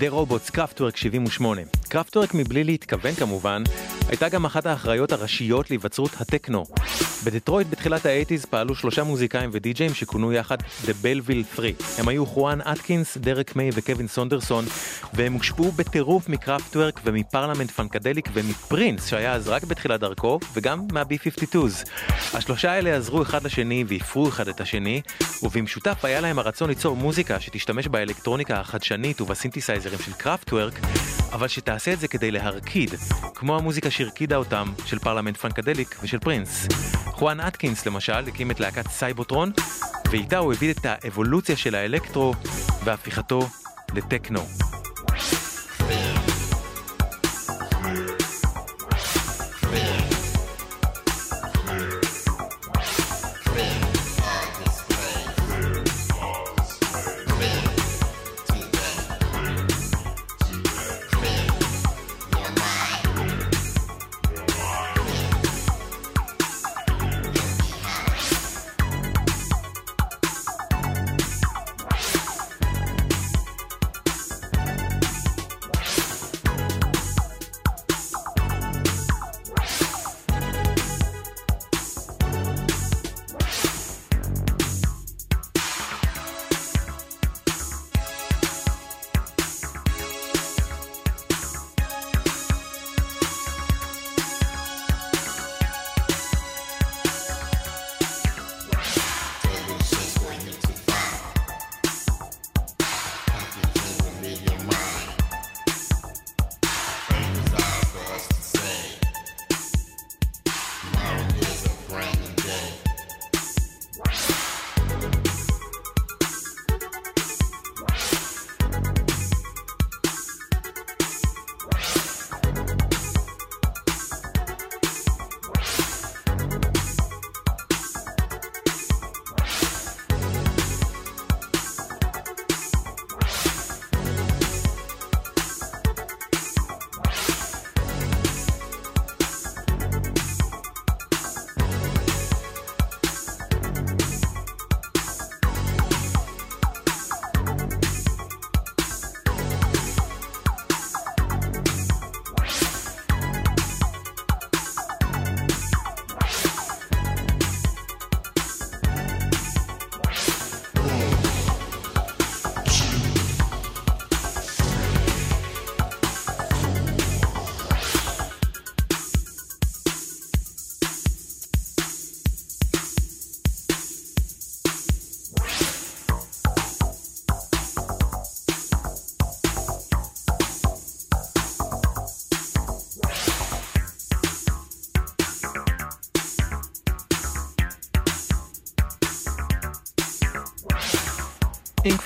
The Robots, קראפטוורק 78. קראפטוורק מבלי להתכוון כמובן, הייתה גם אחת האחראיות הראשיות להיווצרות הטכנו. בדטרויט בתחילת האייטיז פעלו שלושה מוזיקאים ודי-ג'אים שכונו יחד The Belleville 3. הם היו חואן אטקינס, דרק מיי וקווין סונדרסון, והם הושפעו בטירוף מקראפטוורק ומפרלמנט פנקדליק ומפרינס שהיה אז רק בתחילת דרכו, וגם מה-B52's. השלושה האלה עזרו אחד לשני והפרו אחד את השני, ובמשותף היה להם הרצון ליצור מוזיקה שתשתמש באלקטרוניקה החדשנית ובסינתסייזרים של קראפטוורק, אבל שתעשה את זה כדי להרקיד, כמו המוזיקה שהרקידה אותם של פרלמנט פנקדליק ושל פרינס. חואן אטקינס למשל הקים את להקת סייבוטרון, ואיתה הוא הביא את האבולוציה של האלקטרו והפיכתו לטכנו.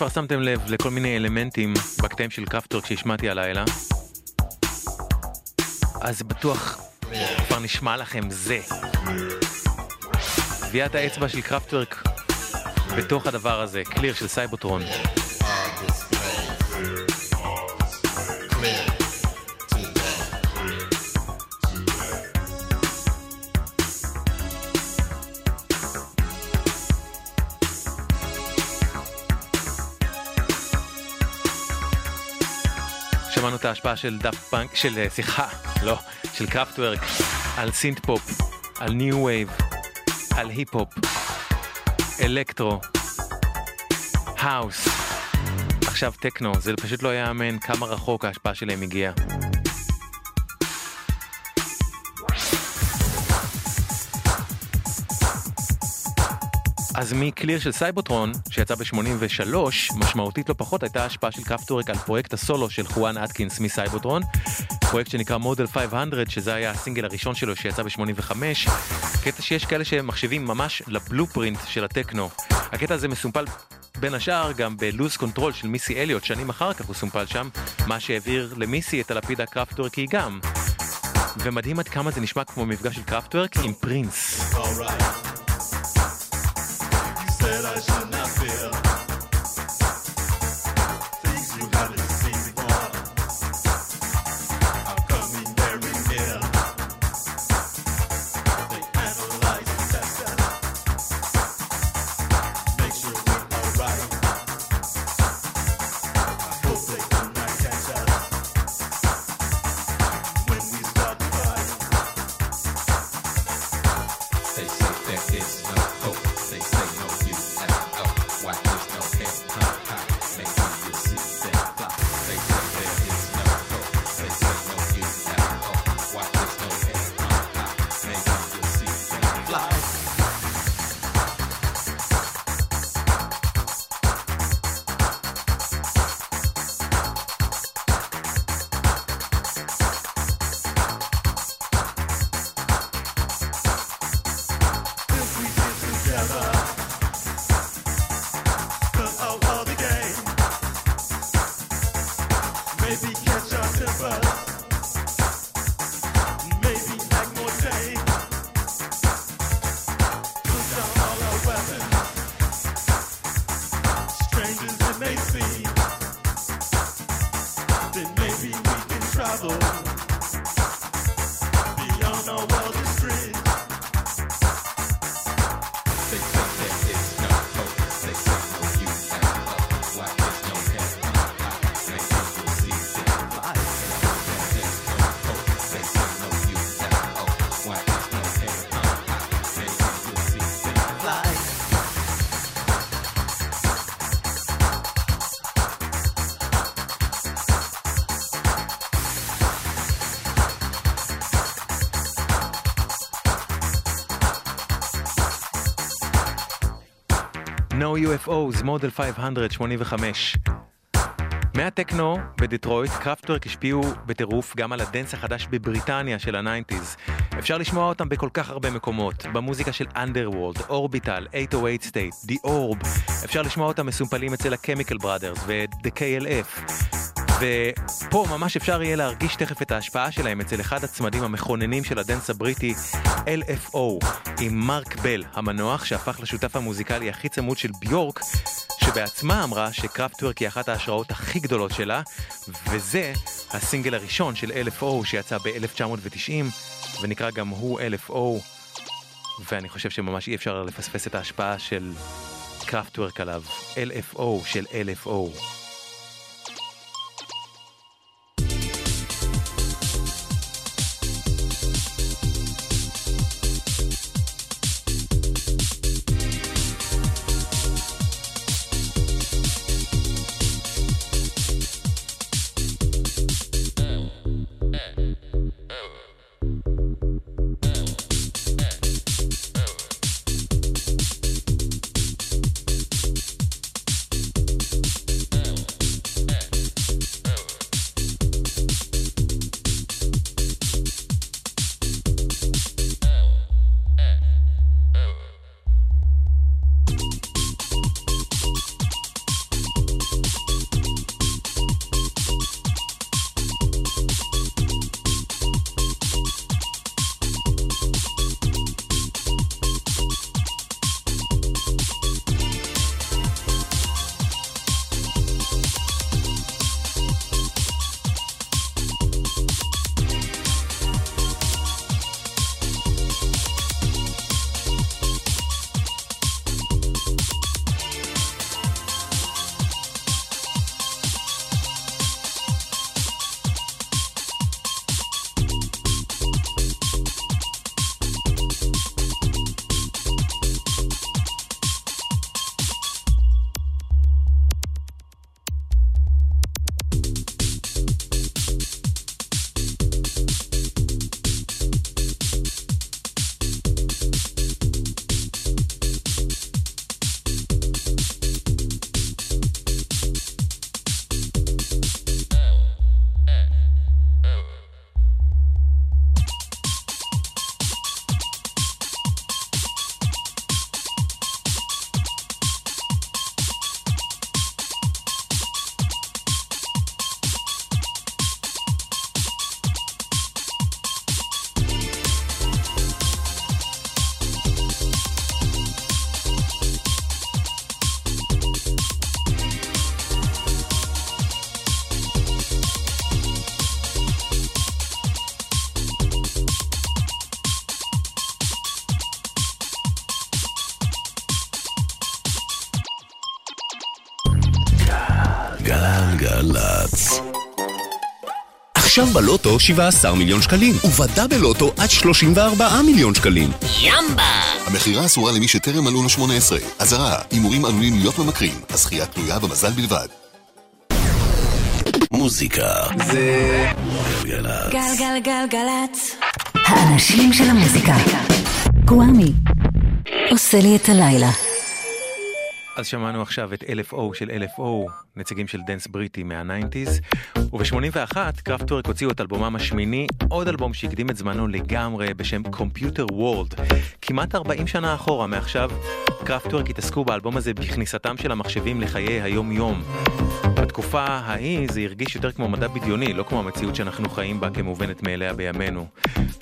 כבר שמתם לב לכל מיני אלמנטים בקטעים של קרפטורק שהשמעתי הלילה, אז בטוח כבר נשמע לכם זה. טביעת האצבע של קרפטורק בתוך הדבר הזה, קליר של סייבוטרון. את ההשפעה של דאפט פאנק, של, אה, סליחה, לא, של קראפטוורק, על סינט פופ, על ניו וייב, על היפ הופ, אלקטרו, האוס, עכשיו טכנו, זה פשוט לא יאמן כמה רחוק ההשפעה שלהם הגיעה. אז מ Clear של סייבוטרון, שיצא ב-83, משמעותית לא פחות הייתה השפעה של קרפטורק על פרויקט הסולו של חואן אטקינס מסייבוטרון, פרויקט שנקרא מודל 500, שזה היה הסינגל הראשון שלו שיצא ב-85, קטע שיש כאלה שמחשבים ממש ל blueprint של הטכנו. הקטע הזה מסומפל בין השאר גם ב Lose Control של מיסי אליוט, שנים אחר כך הוא סומפל שם, מה שהעביר למיסי את הלפיד הקרפטורקי גם. ומדהים עד כמה זה נשמע כמו מפגש של קרפטורק עם פרינס. said I rush and I feel. UFOs, מודל 500, 85. מהטכנו בדטרויט, קרפטוורק השפיעו בטירוף גם על הדנס החדש בבריטניה של הניינטיז. אפשר לשמוע אותם בכל כך הרבה מקומות, במוזיקה של Underworld, Orbital, 808 State, The Orb. אפשר לשמוע אותם מסומפלים אצל ה-Chemical Brothers ו-The KLF. ופה ממש אפשר יהיה להרגיש תכף את ההשפעה שלהם אצל אחד הצמדים המכוננים של הדנס הבריטי, LFO, עם מרק בל, המנוח שהפך לשותף המוזיקלי הכי צמוד של ביורק, שבעצמה אמרה שקרפטוורק היא אחת ההשראות הכי גדולות שלה, וזה הסינגל הראשון של LFO שיצא ב-1990, ונקרא גם הוא LFO, ואני חושב שממש אי אפשר לפספס את ההשפעה של קרפטוורק עליו, LFO של LFO. עכשיו בלוטו 17 מיליון שקלים, ובדאבל לוטו עד 34 מיליון שקלים. ימבה! המכירה אסורה למי שטרם מלאו לו 18. אזהרה, הימורים עלולים להיות ממכרים. הזכייה תלויה במזל בלבד. מוזיקה זה גלגלצ. גלגלגלגלצ. האנשים של המוזיקה. גוואמי. עושה לי את הלילה. אז שמענו עכשיו את או של או, נציגים של דנס בריטי מהניינטיז, וב-81 קראפטוורק הוציאו את אלבומם השמיני, עוד אלבום שהקדים את זמנו לגמרי בשם Computer World. כמעט 40 שנה אחורה מעכשיו, קראפטוורק התעסקו באלבום הזה בכניסתם של המחשבים לחיי היום-יום. בתקופה ההיא זה הרגיש יותר כמו מדע בדיוני, לא כמו המציאות שאנחנו חיים בה כמובנת מאליה בימינו.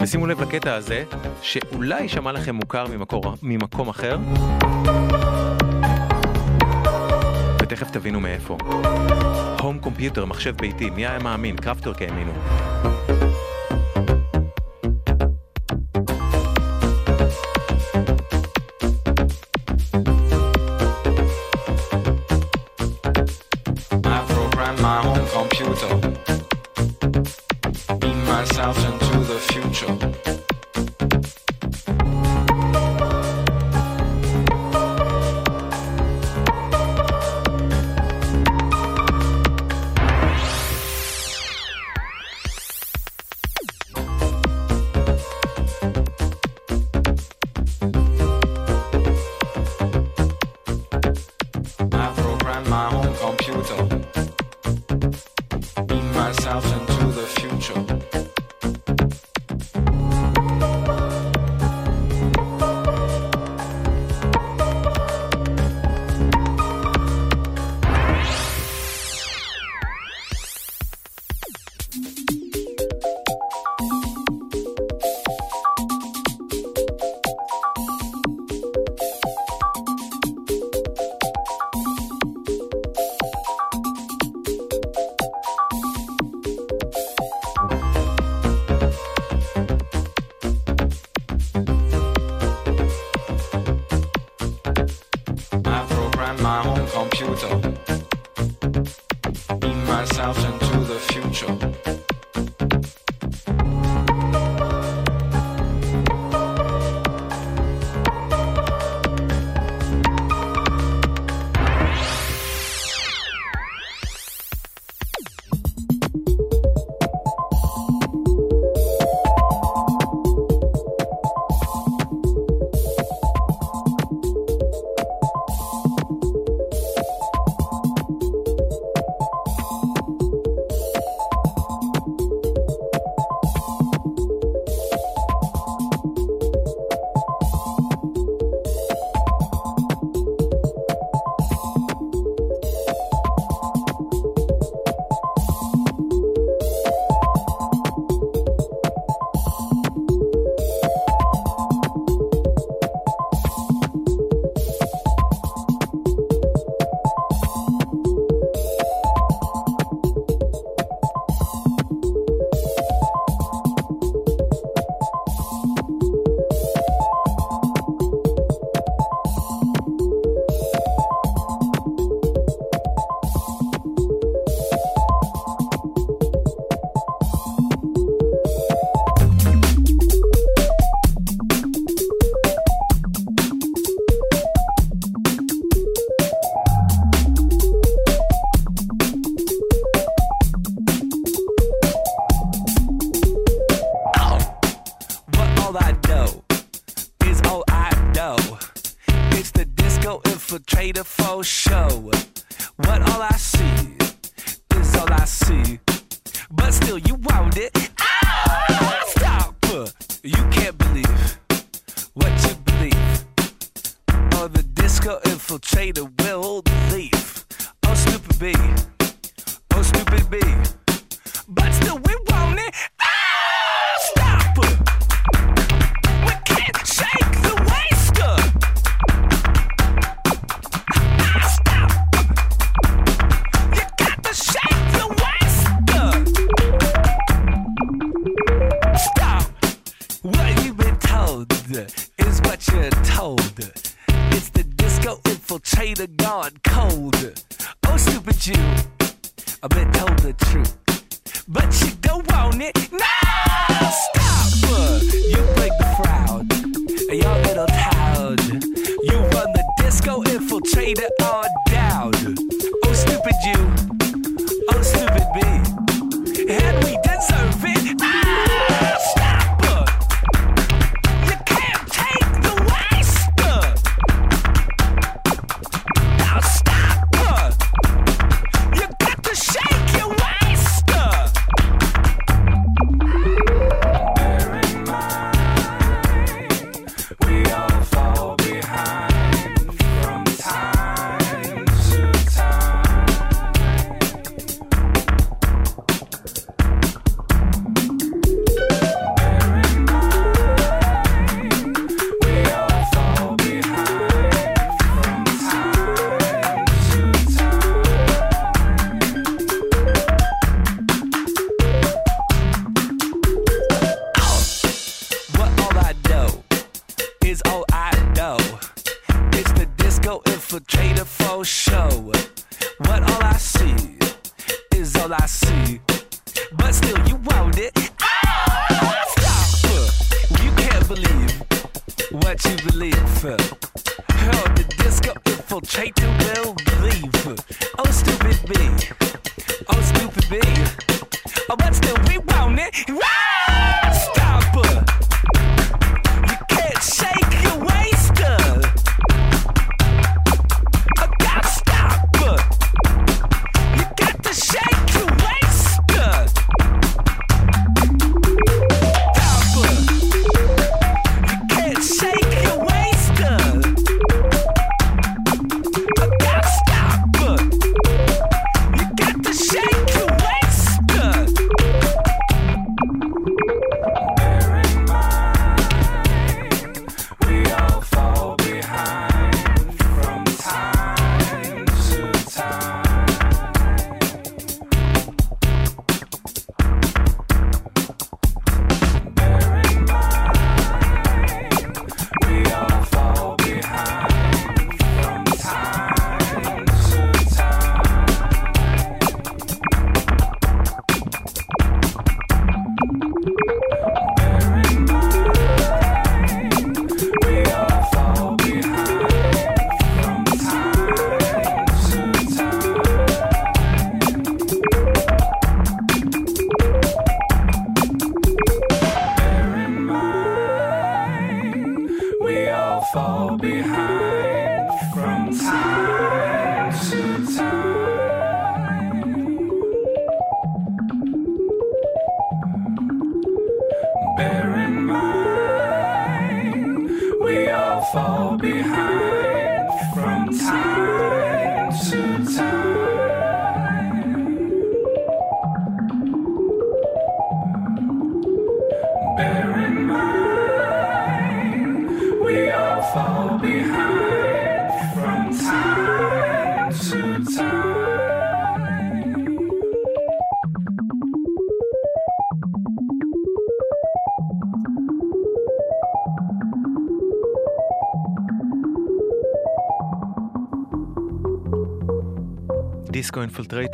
ושימו לב לקטע הזה, שאולי ישמע לכם מוכר ממקור, ממקום אחר. ותכף תבינו מאיפה. הום קומפיוטר, מחשב ביתי, מי היה מאמין? קרפטורק האמינו.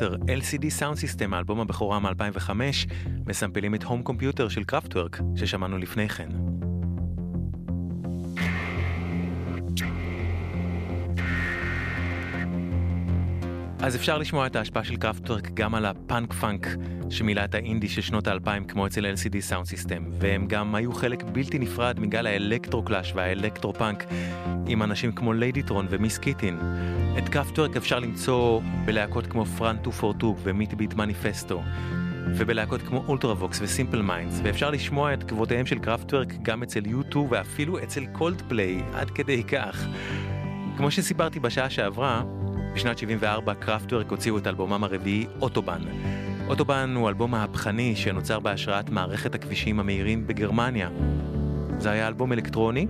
Infiltrator, LCD Soundsystem, האלבום הבכורה מ-2005, מסמפלים את Home Computer של קראפטוורק, ששמענו לפני כן. אז אפשר לשמוע את ההשפעה של קראפטוורק גם על הפאנק פאנק שמילא את האינדי של שנות האלפיים כמו אצל LCD Soundsystem והם גם היו חלק בלתי נפרד מגל האלקטרו קלאש והאלקטרו פאנק עם אנשים כמו ליידיטרון ומיס קיטין. את קראפטוורק אפשר למצוא בלהקות כמו Front 242 ו Meat Beat Manifesto ובלהקות כמו Ultravox ו Simple Minds ואפשר לשמוע את עקבותיהם של קראפטוורק גם אצל U2 ואפילו אצל קולד פליי עד כדי כך. כמו שסיפרתי בשעה שעברה, בשנת 74 קראפטוורק הוציאו את אלבומם הרביעי אוטובן. אוטובן הוא אלבום מהפכני שנוצר בהשראת מערכת הכבישים המהירים בגרמניה. זה היה אלבום אלקטרוני,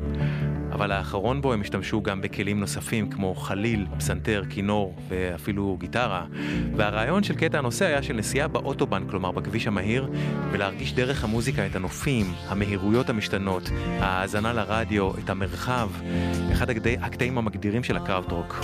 אבל האחרון בו הם השתמשו גם בכלים נוספים כמו חליל, פסנתר, כינור ואפילו גיטרה. והרעיון של קטע הנושא היה של נסיעה באוטובן, כלומר בכביש המהיר, ולהרגיש דרך המוזיקה את הנופים, המהירויות המשתנות, ההאזנה לרדיו, את המרחב, אחד הקטעי- הקטעים המגדירים של הקראוטרוק.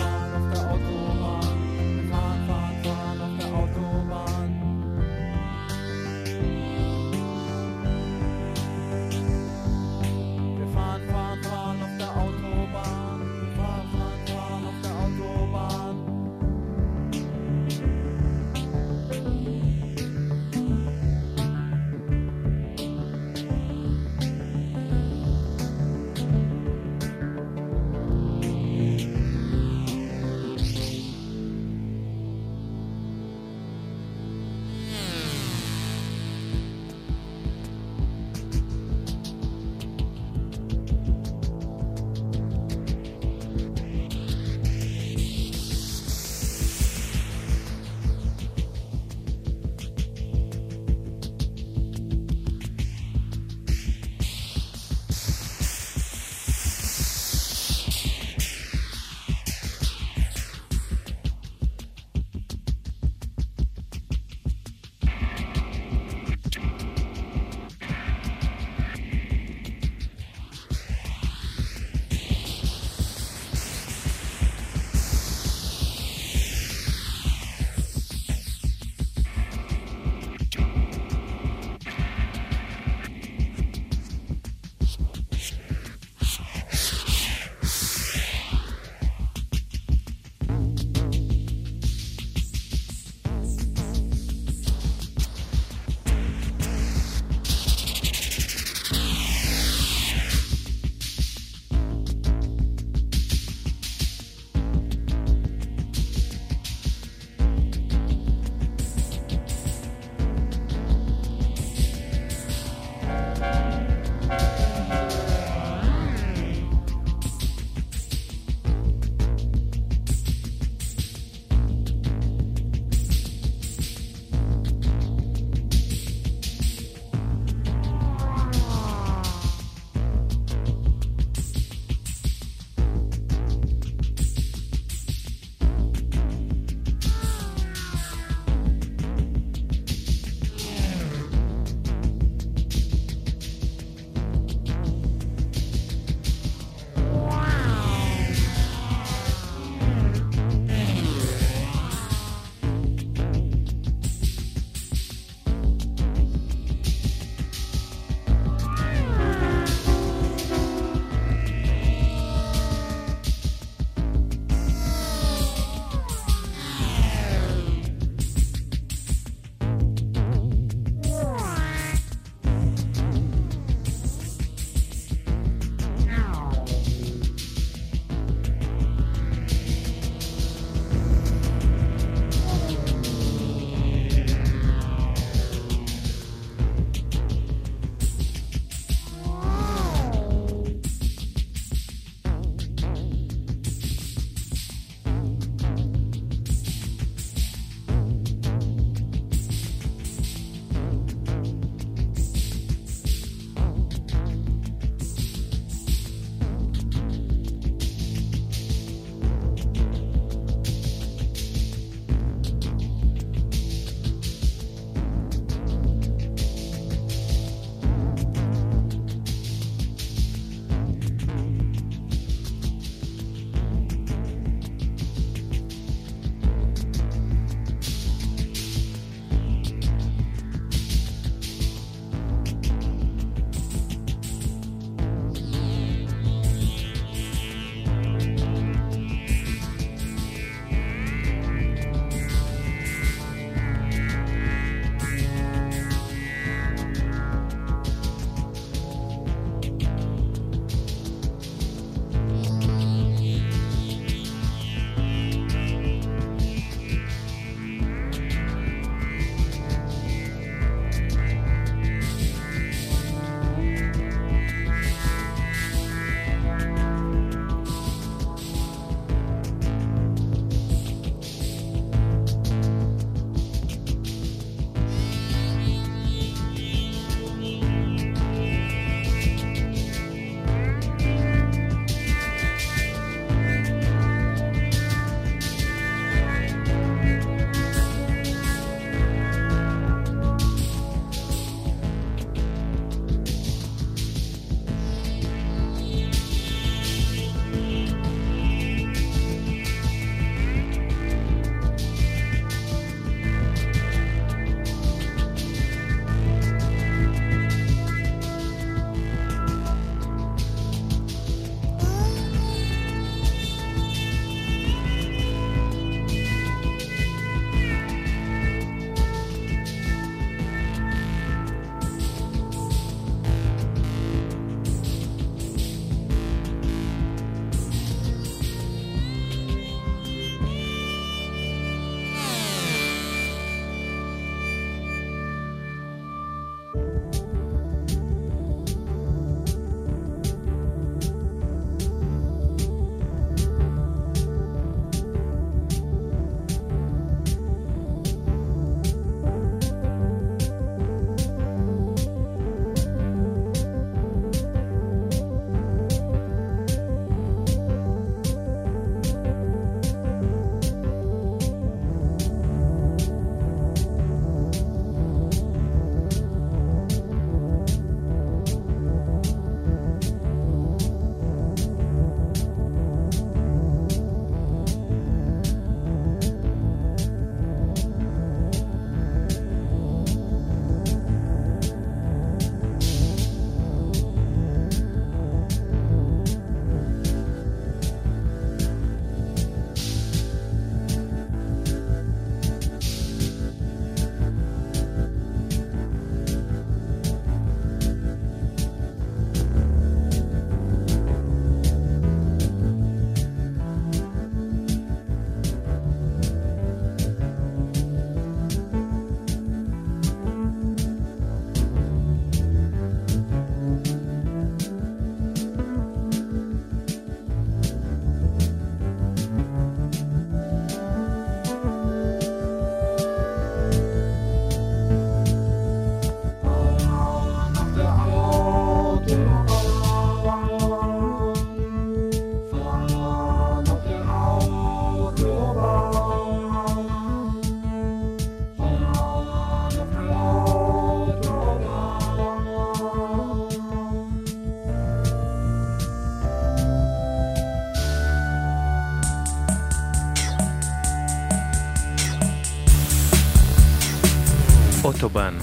אוטובן,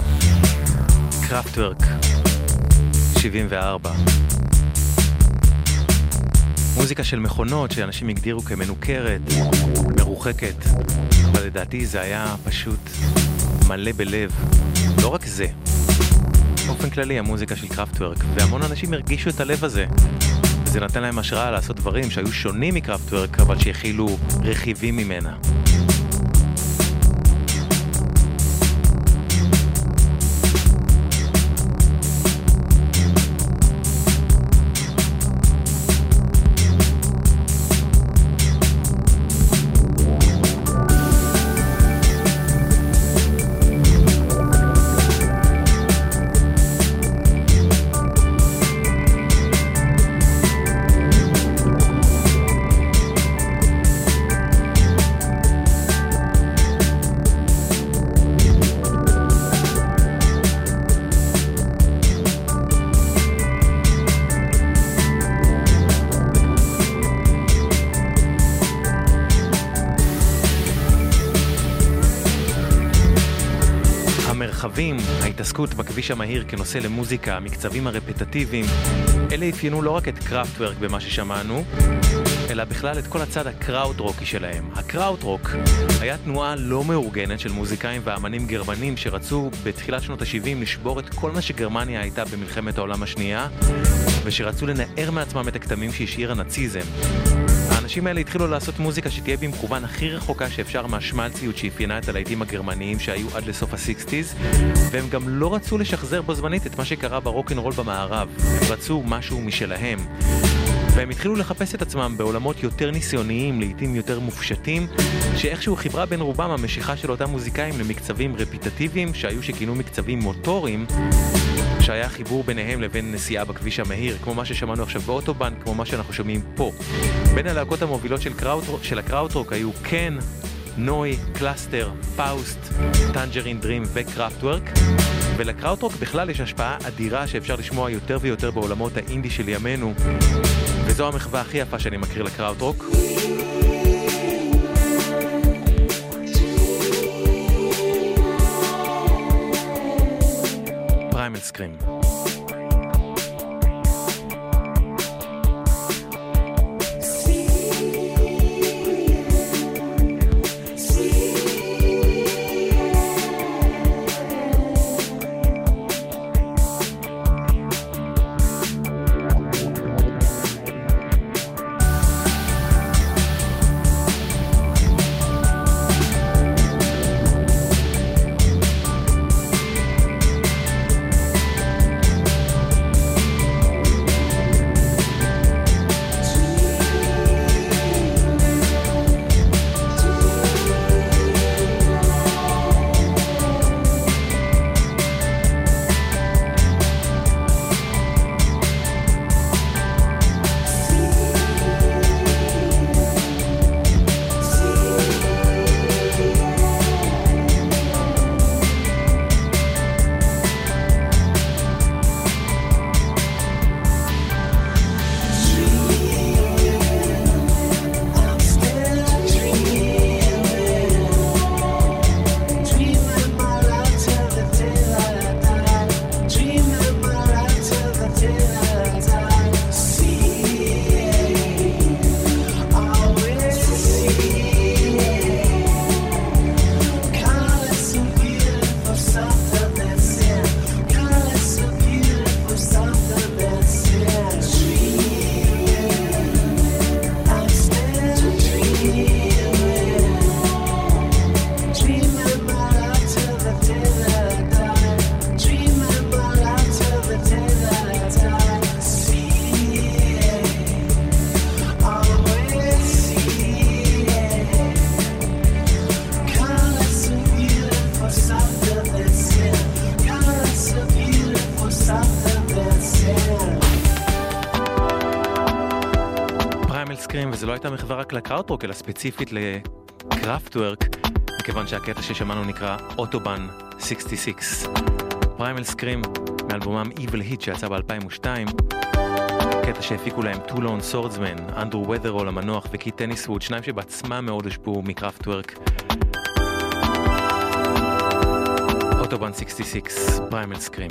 קראפטוורק, 74. מוזיקה של מכונות שאנשים הגדירו כמנוכרת, מרוחקת, אבל לדעתי זה היה פשוט מלא בלב. לא רק זה, באופן כללי המוזיקה של קראפטוורק, והמון אנשים הרגישו את הלב הזה. זה נתן להם השראה לעשות דברים שהיו שונים מקראפטוורק, אבל שהכילו רכיבים ממנה. בכביש המהיר כנושא למוזיקה, המקצבים הרפטטיביים, אלה אפיינו לא רק את קראפטוורק במה ששמענו, אלא בכלל את כל הצד הקראוט-רוקי שלהם. הקראוט-רוק היה תנועה לא מאורגנת של מוזיקאים ואמנים גרמנים שרצו בתחילת שנות ה-70 לשבור את כל מה שגרמניה הייתה במלחמת העולם השנייה, ושרצו לנער מעצמם את הכתמים שהשאיר הנאציזם. האנשים האלה התחילו לעשות מוזיקה שתהיה במכוון הכי רחוקה שאפשר מהשמלציות שאפיינה את הלהיטים הגרמניים שהיו עד לסוף הסיקסטיז, והם גם לא רצו לשחזר בו זמנית את מה שקרה ברוקנרול במערב. הם רצו משהו משלהם. והם התחילו לחפש את עצמם בעולמות יותר ניסיוניים, לעיתים יותר מופשטים, שאיכשהו חיברה בין רובם המשיכה של אותם מוזיקאים למקצבים רפיטטיביים, שהיו שכינו מקצבים מוטוריים, שהיה חיבור ביניהם לבין נסיעה בכביש המהיר, כמו מה ששמענו עכשיו באוטובן, כמו מה שאנחנו שומעים פה. בין הלהקות המובילות של, קראוט, של הקראוטרוק היו Can, Neu!, Cluster, Faust, Tangerine Dream וקראפטוורק. ולקראוטרוק בכלל יש השפעה אדירה שאפשר לשמוע יותר ויותר בעולמות האינדי של ימינו, וזו המחווה הכי יפה שאני מכיר לקראוטרוק. Primal Scream. מחווה רק לקראוטרוק, אלא ספציפית לקראפטוורק, מכיוון שהקטע ששמענו נקרא אוטובן 66. Primal Scream מאלבומם Evil Heat שיצא ב-2002, קטע שהפיקו להם Two Lone Swordsmen, אנדרו וות'רול המנוח וקיט טניסווד, שניים שבעצמם מאוד הושפעו מקראפטוורק. אוטובן 66, Primal Scream.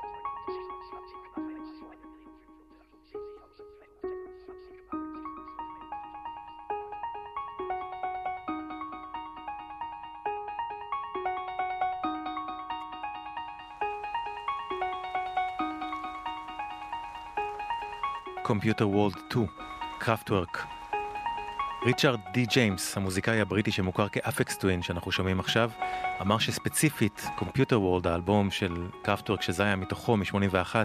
Computer World 2, Kraftwerk. ריצ'רד די ג'יימס, המוזיקאי הבריטי שמוכר כ Aphex Twin שאנחנו שומעים עכשיו, אמר שספציפית Computer World, האלבום של קראפטוורק שזה היה מתוכו מ-81,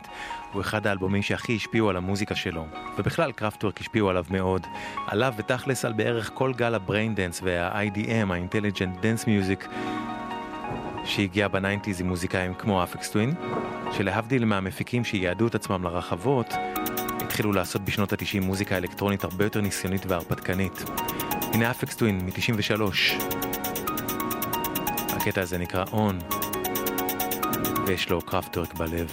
הוא אחד האלבומים שהכי השפיעו על המוזיקה שלו. ובכלל קראפטוורק השפיעו עליו מאוד. עליו ותכלס על בערך כל גל ה braindance וה-IDM, ה-Intelligent Dance Music, שהגיע ב nineties עם מוזיקאים כמו Aphex Twin, שלהבדיל מהמפיקים שייעדו את עצמם לרחבות, התחילו לעשות בשנות ה-90 מוזיקה אלקטרונית הרבה יותר ניסיונית והרפתקנית. הנה אפקס טווין מ-93. הקטע הזה נקרא On, ויש לו קראפטורק בלב.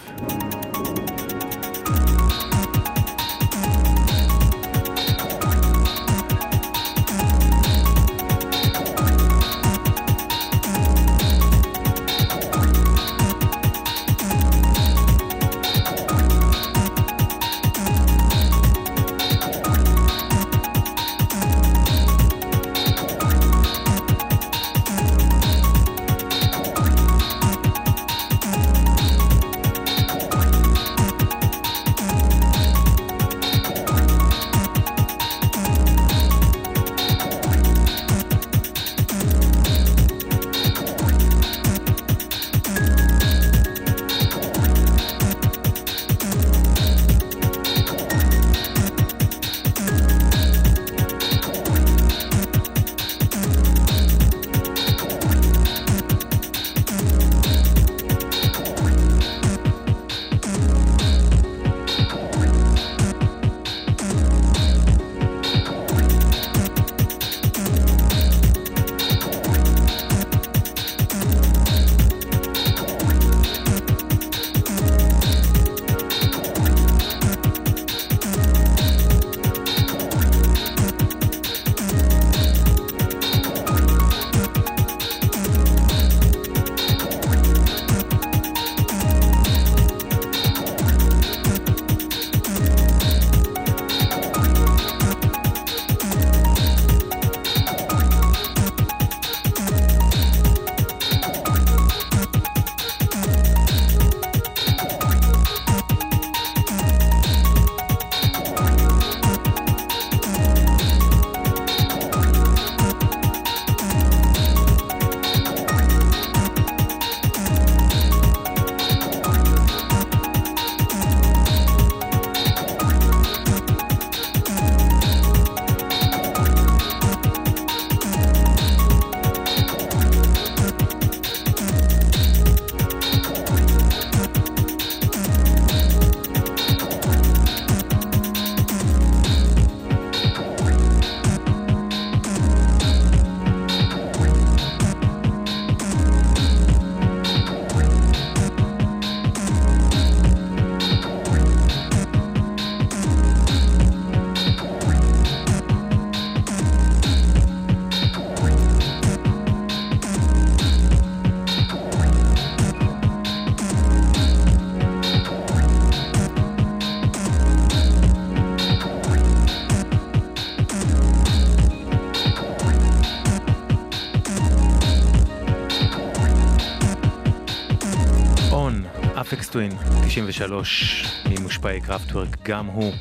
Aphex Twin, 93, ממושפעי קראפטוורק, גם הוא.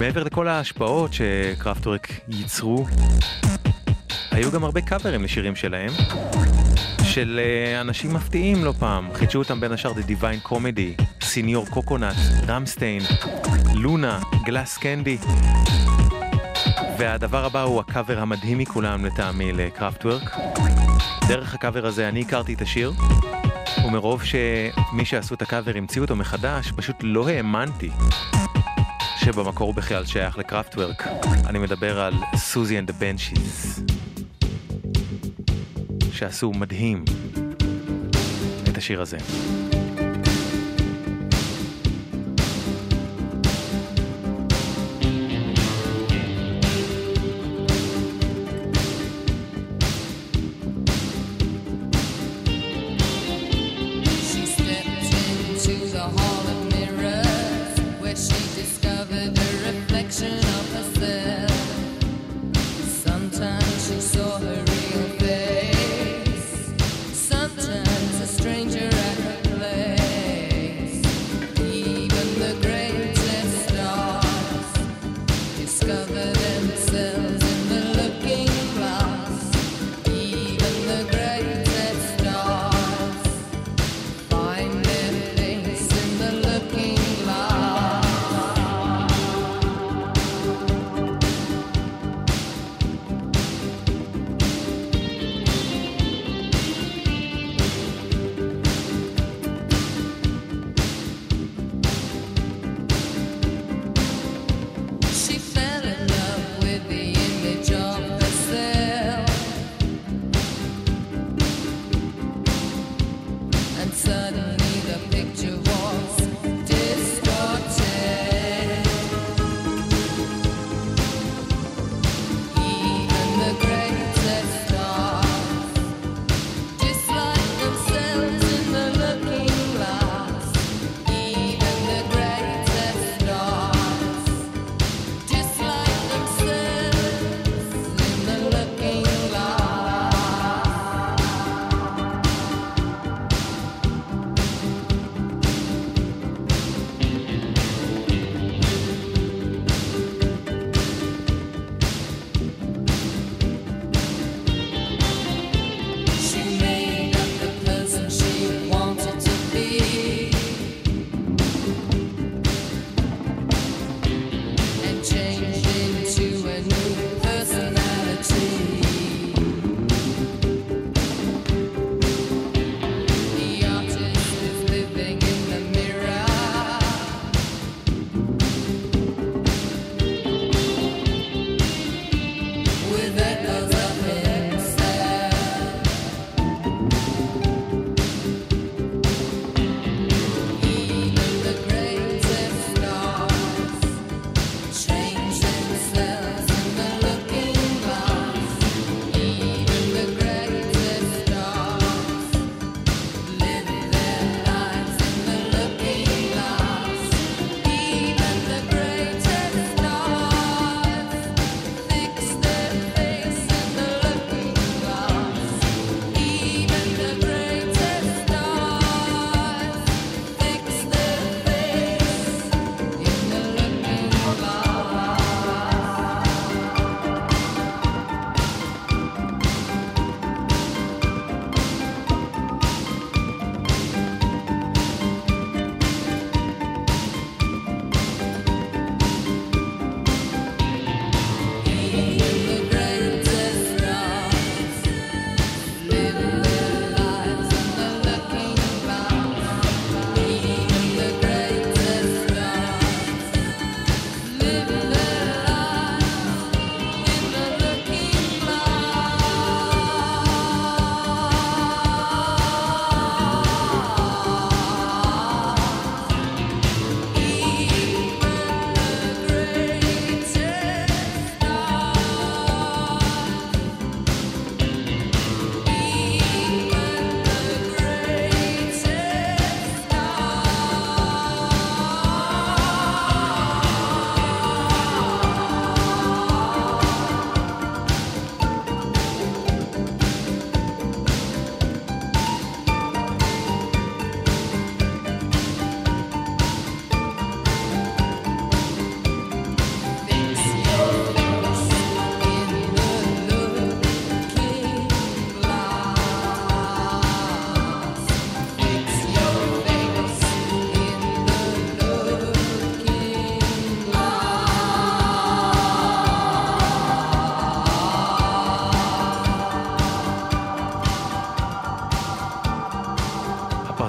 מעבר לכל ההשפעות שקראפטוורק ייצרו, היו גם הרבה קאברים לשירים שלהם, של אה, אנשים מפתיעים לא פעם. חידשו אותם בין השאר The Divine Comedy, Señor Coconut, רמסטיין, לונה, Glass Candy. והדבר הבא הוא הקאבר המדהים מכולם לטעמי לקראפטוורק. דרך הקאבר הזה אני הכרתי את השיר, ומרוב שמי שעשו את הקאבר המציאו אותו מחדש, פשוט לא האמנתי שבמקור בכלל שייך לקראפטוורק. אני מדבר על Siouxsie and the Banshees, שעשו מדהים את השיר הזה.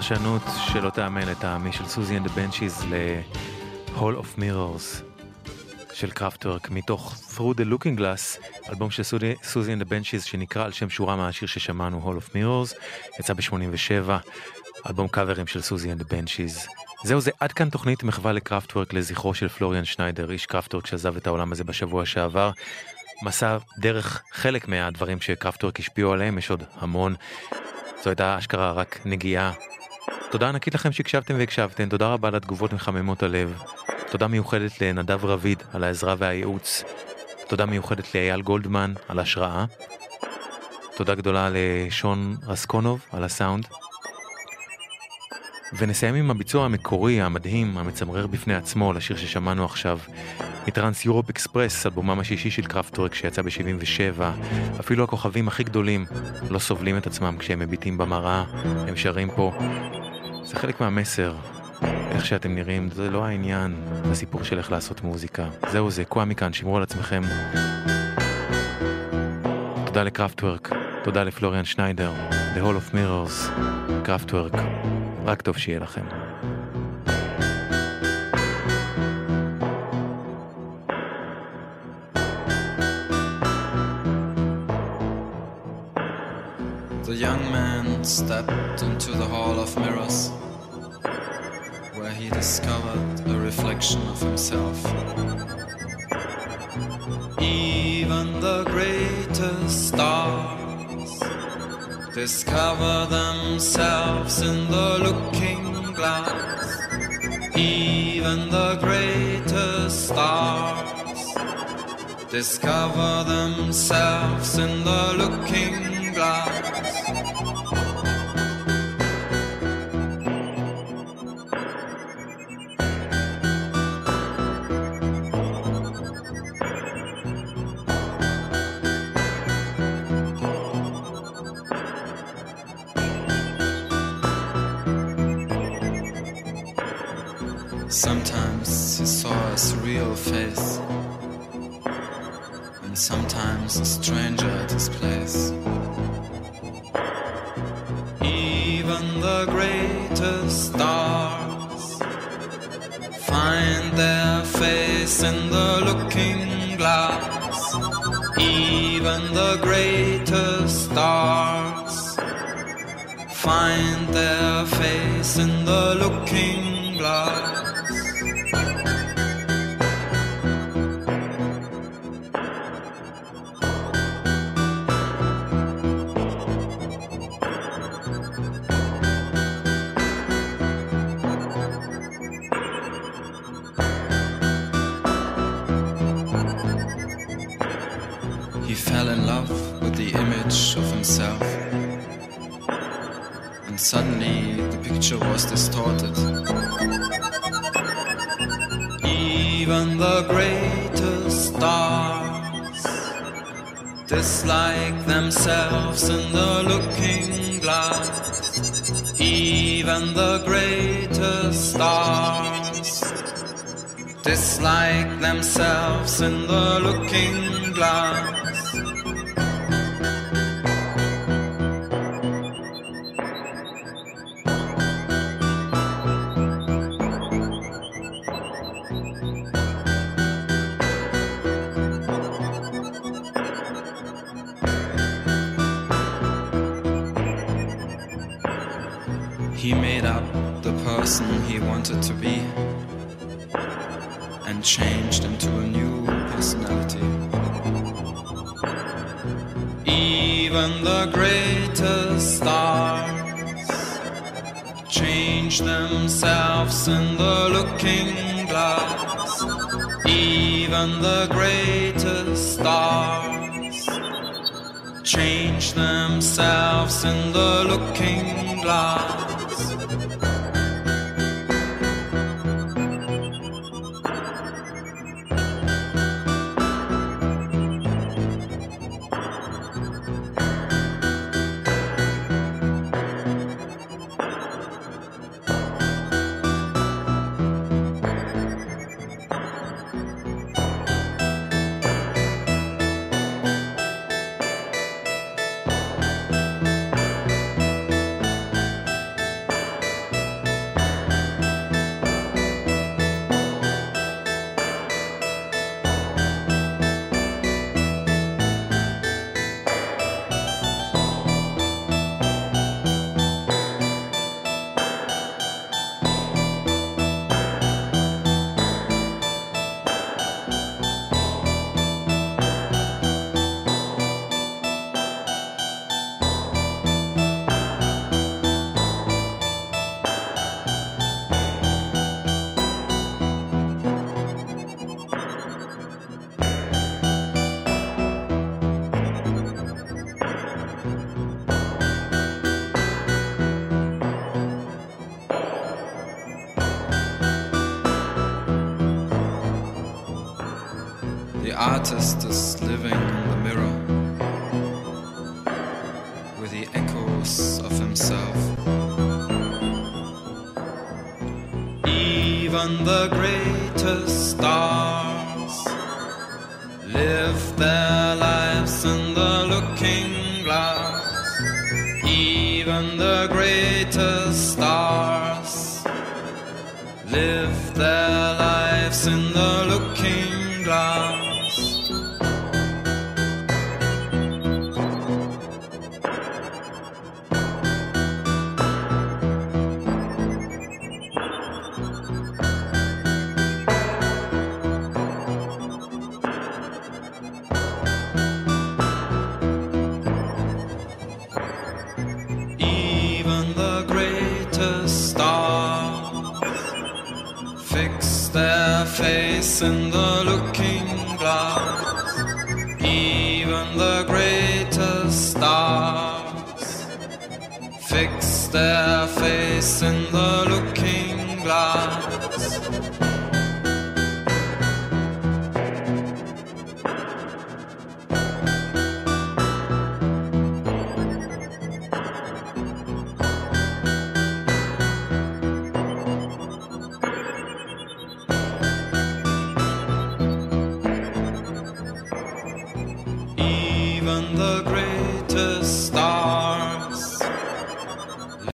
פרשנות שלא תאמן לטעמי של Siouxsie and the Banshees ל-Hall of Mirrors של קראפטוורק מתוך Through the Looking Glass, אלבום של Siouxsie and the Banshees שנקרא על שם שורה מהשיר ששמענו Hall of Mirrors, יצא ב-87, אלבום קאברים של Siouxsie and the Banshees. זהו זה, עד כאן תוכנית מחווה לקראפטוורק לזכרו של פלוריאן שניידר, איש קראפטוורק שעזב את העולם הזה בשבוע שעבר. מסע דרך חלק מהדברים שקראפטוורק השפיעו עליהם, יש עוד המון. זו הייתה אשכרה רק נגיעה. תודה ענקית לכם שהקשבתם והקשבתם, תודה רבה על התגובות מחממות הלב. תודה מיוחדת לנדב רביד על העזרה והייעוץ. תודה מיוחדת לאייל גולדמן על ההשראה. תודה גדולה לשון רסקונוב על הסאונד. ונסיים עם הביצוע המקורי, המדהים, המצמרר בפני עצמו לשיר ששמענו עכשיו, מ Trans Europe Express, אלבומם השישי של קראפטוורק שיצא ב-77. אפילו הכוכבים הכי גדולים לא סובלים את עצמם כשהם מביטים במראה, הם שרים פה. זה חלק מהמסר, איך שאתם נראים, זה לא העניין, זה סיפור של איך לעשות מוזיקה. זהו זה, קוואמי כאן, שמרו על עצמכם. תודה לקראפטוורק, תודה לפלוריאן שניידר, The Hall of Mirrors, קראפטוורק, רק טוב שיהיה לכם. Stepped into the Hall of Mirrors, where he discovered a reflection of himself. Even the greatest stars discover themselves in the looking glass. Even the greatest stars discover themselves in the looking glass. Face, and sometimes a stranger at his place. Even the greatest stars find their face in the looking glass. Even the greatest stars find their face in the looking glass. Picture was distorted. Even the greatest stars dislike themselves in the looking glass. Even the greatest stars dislike themselves in the looking glass. Up the person he wanted to be and changed into a new personality. Even the greatest stars change themselves in the looking glass. Even the greatest stars change themselves in the looking glass.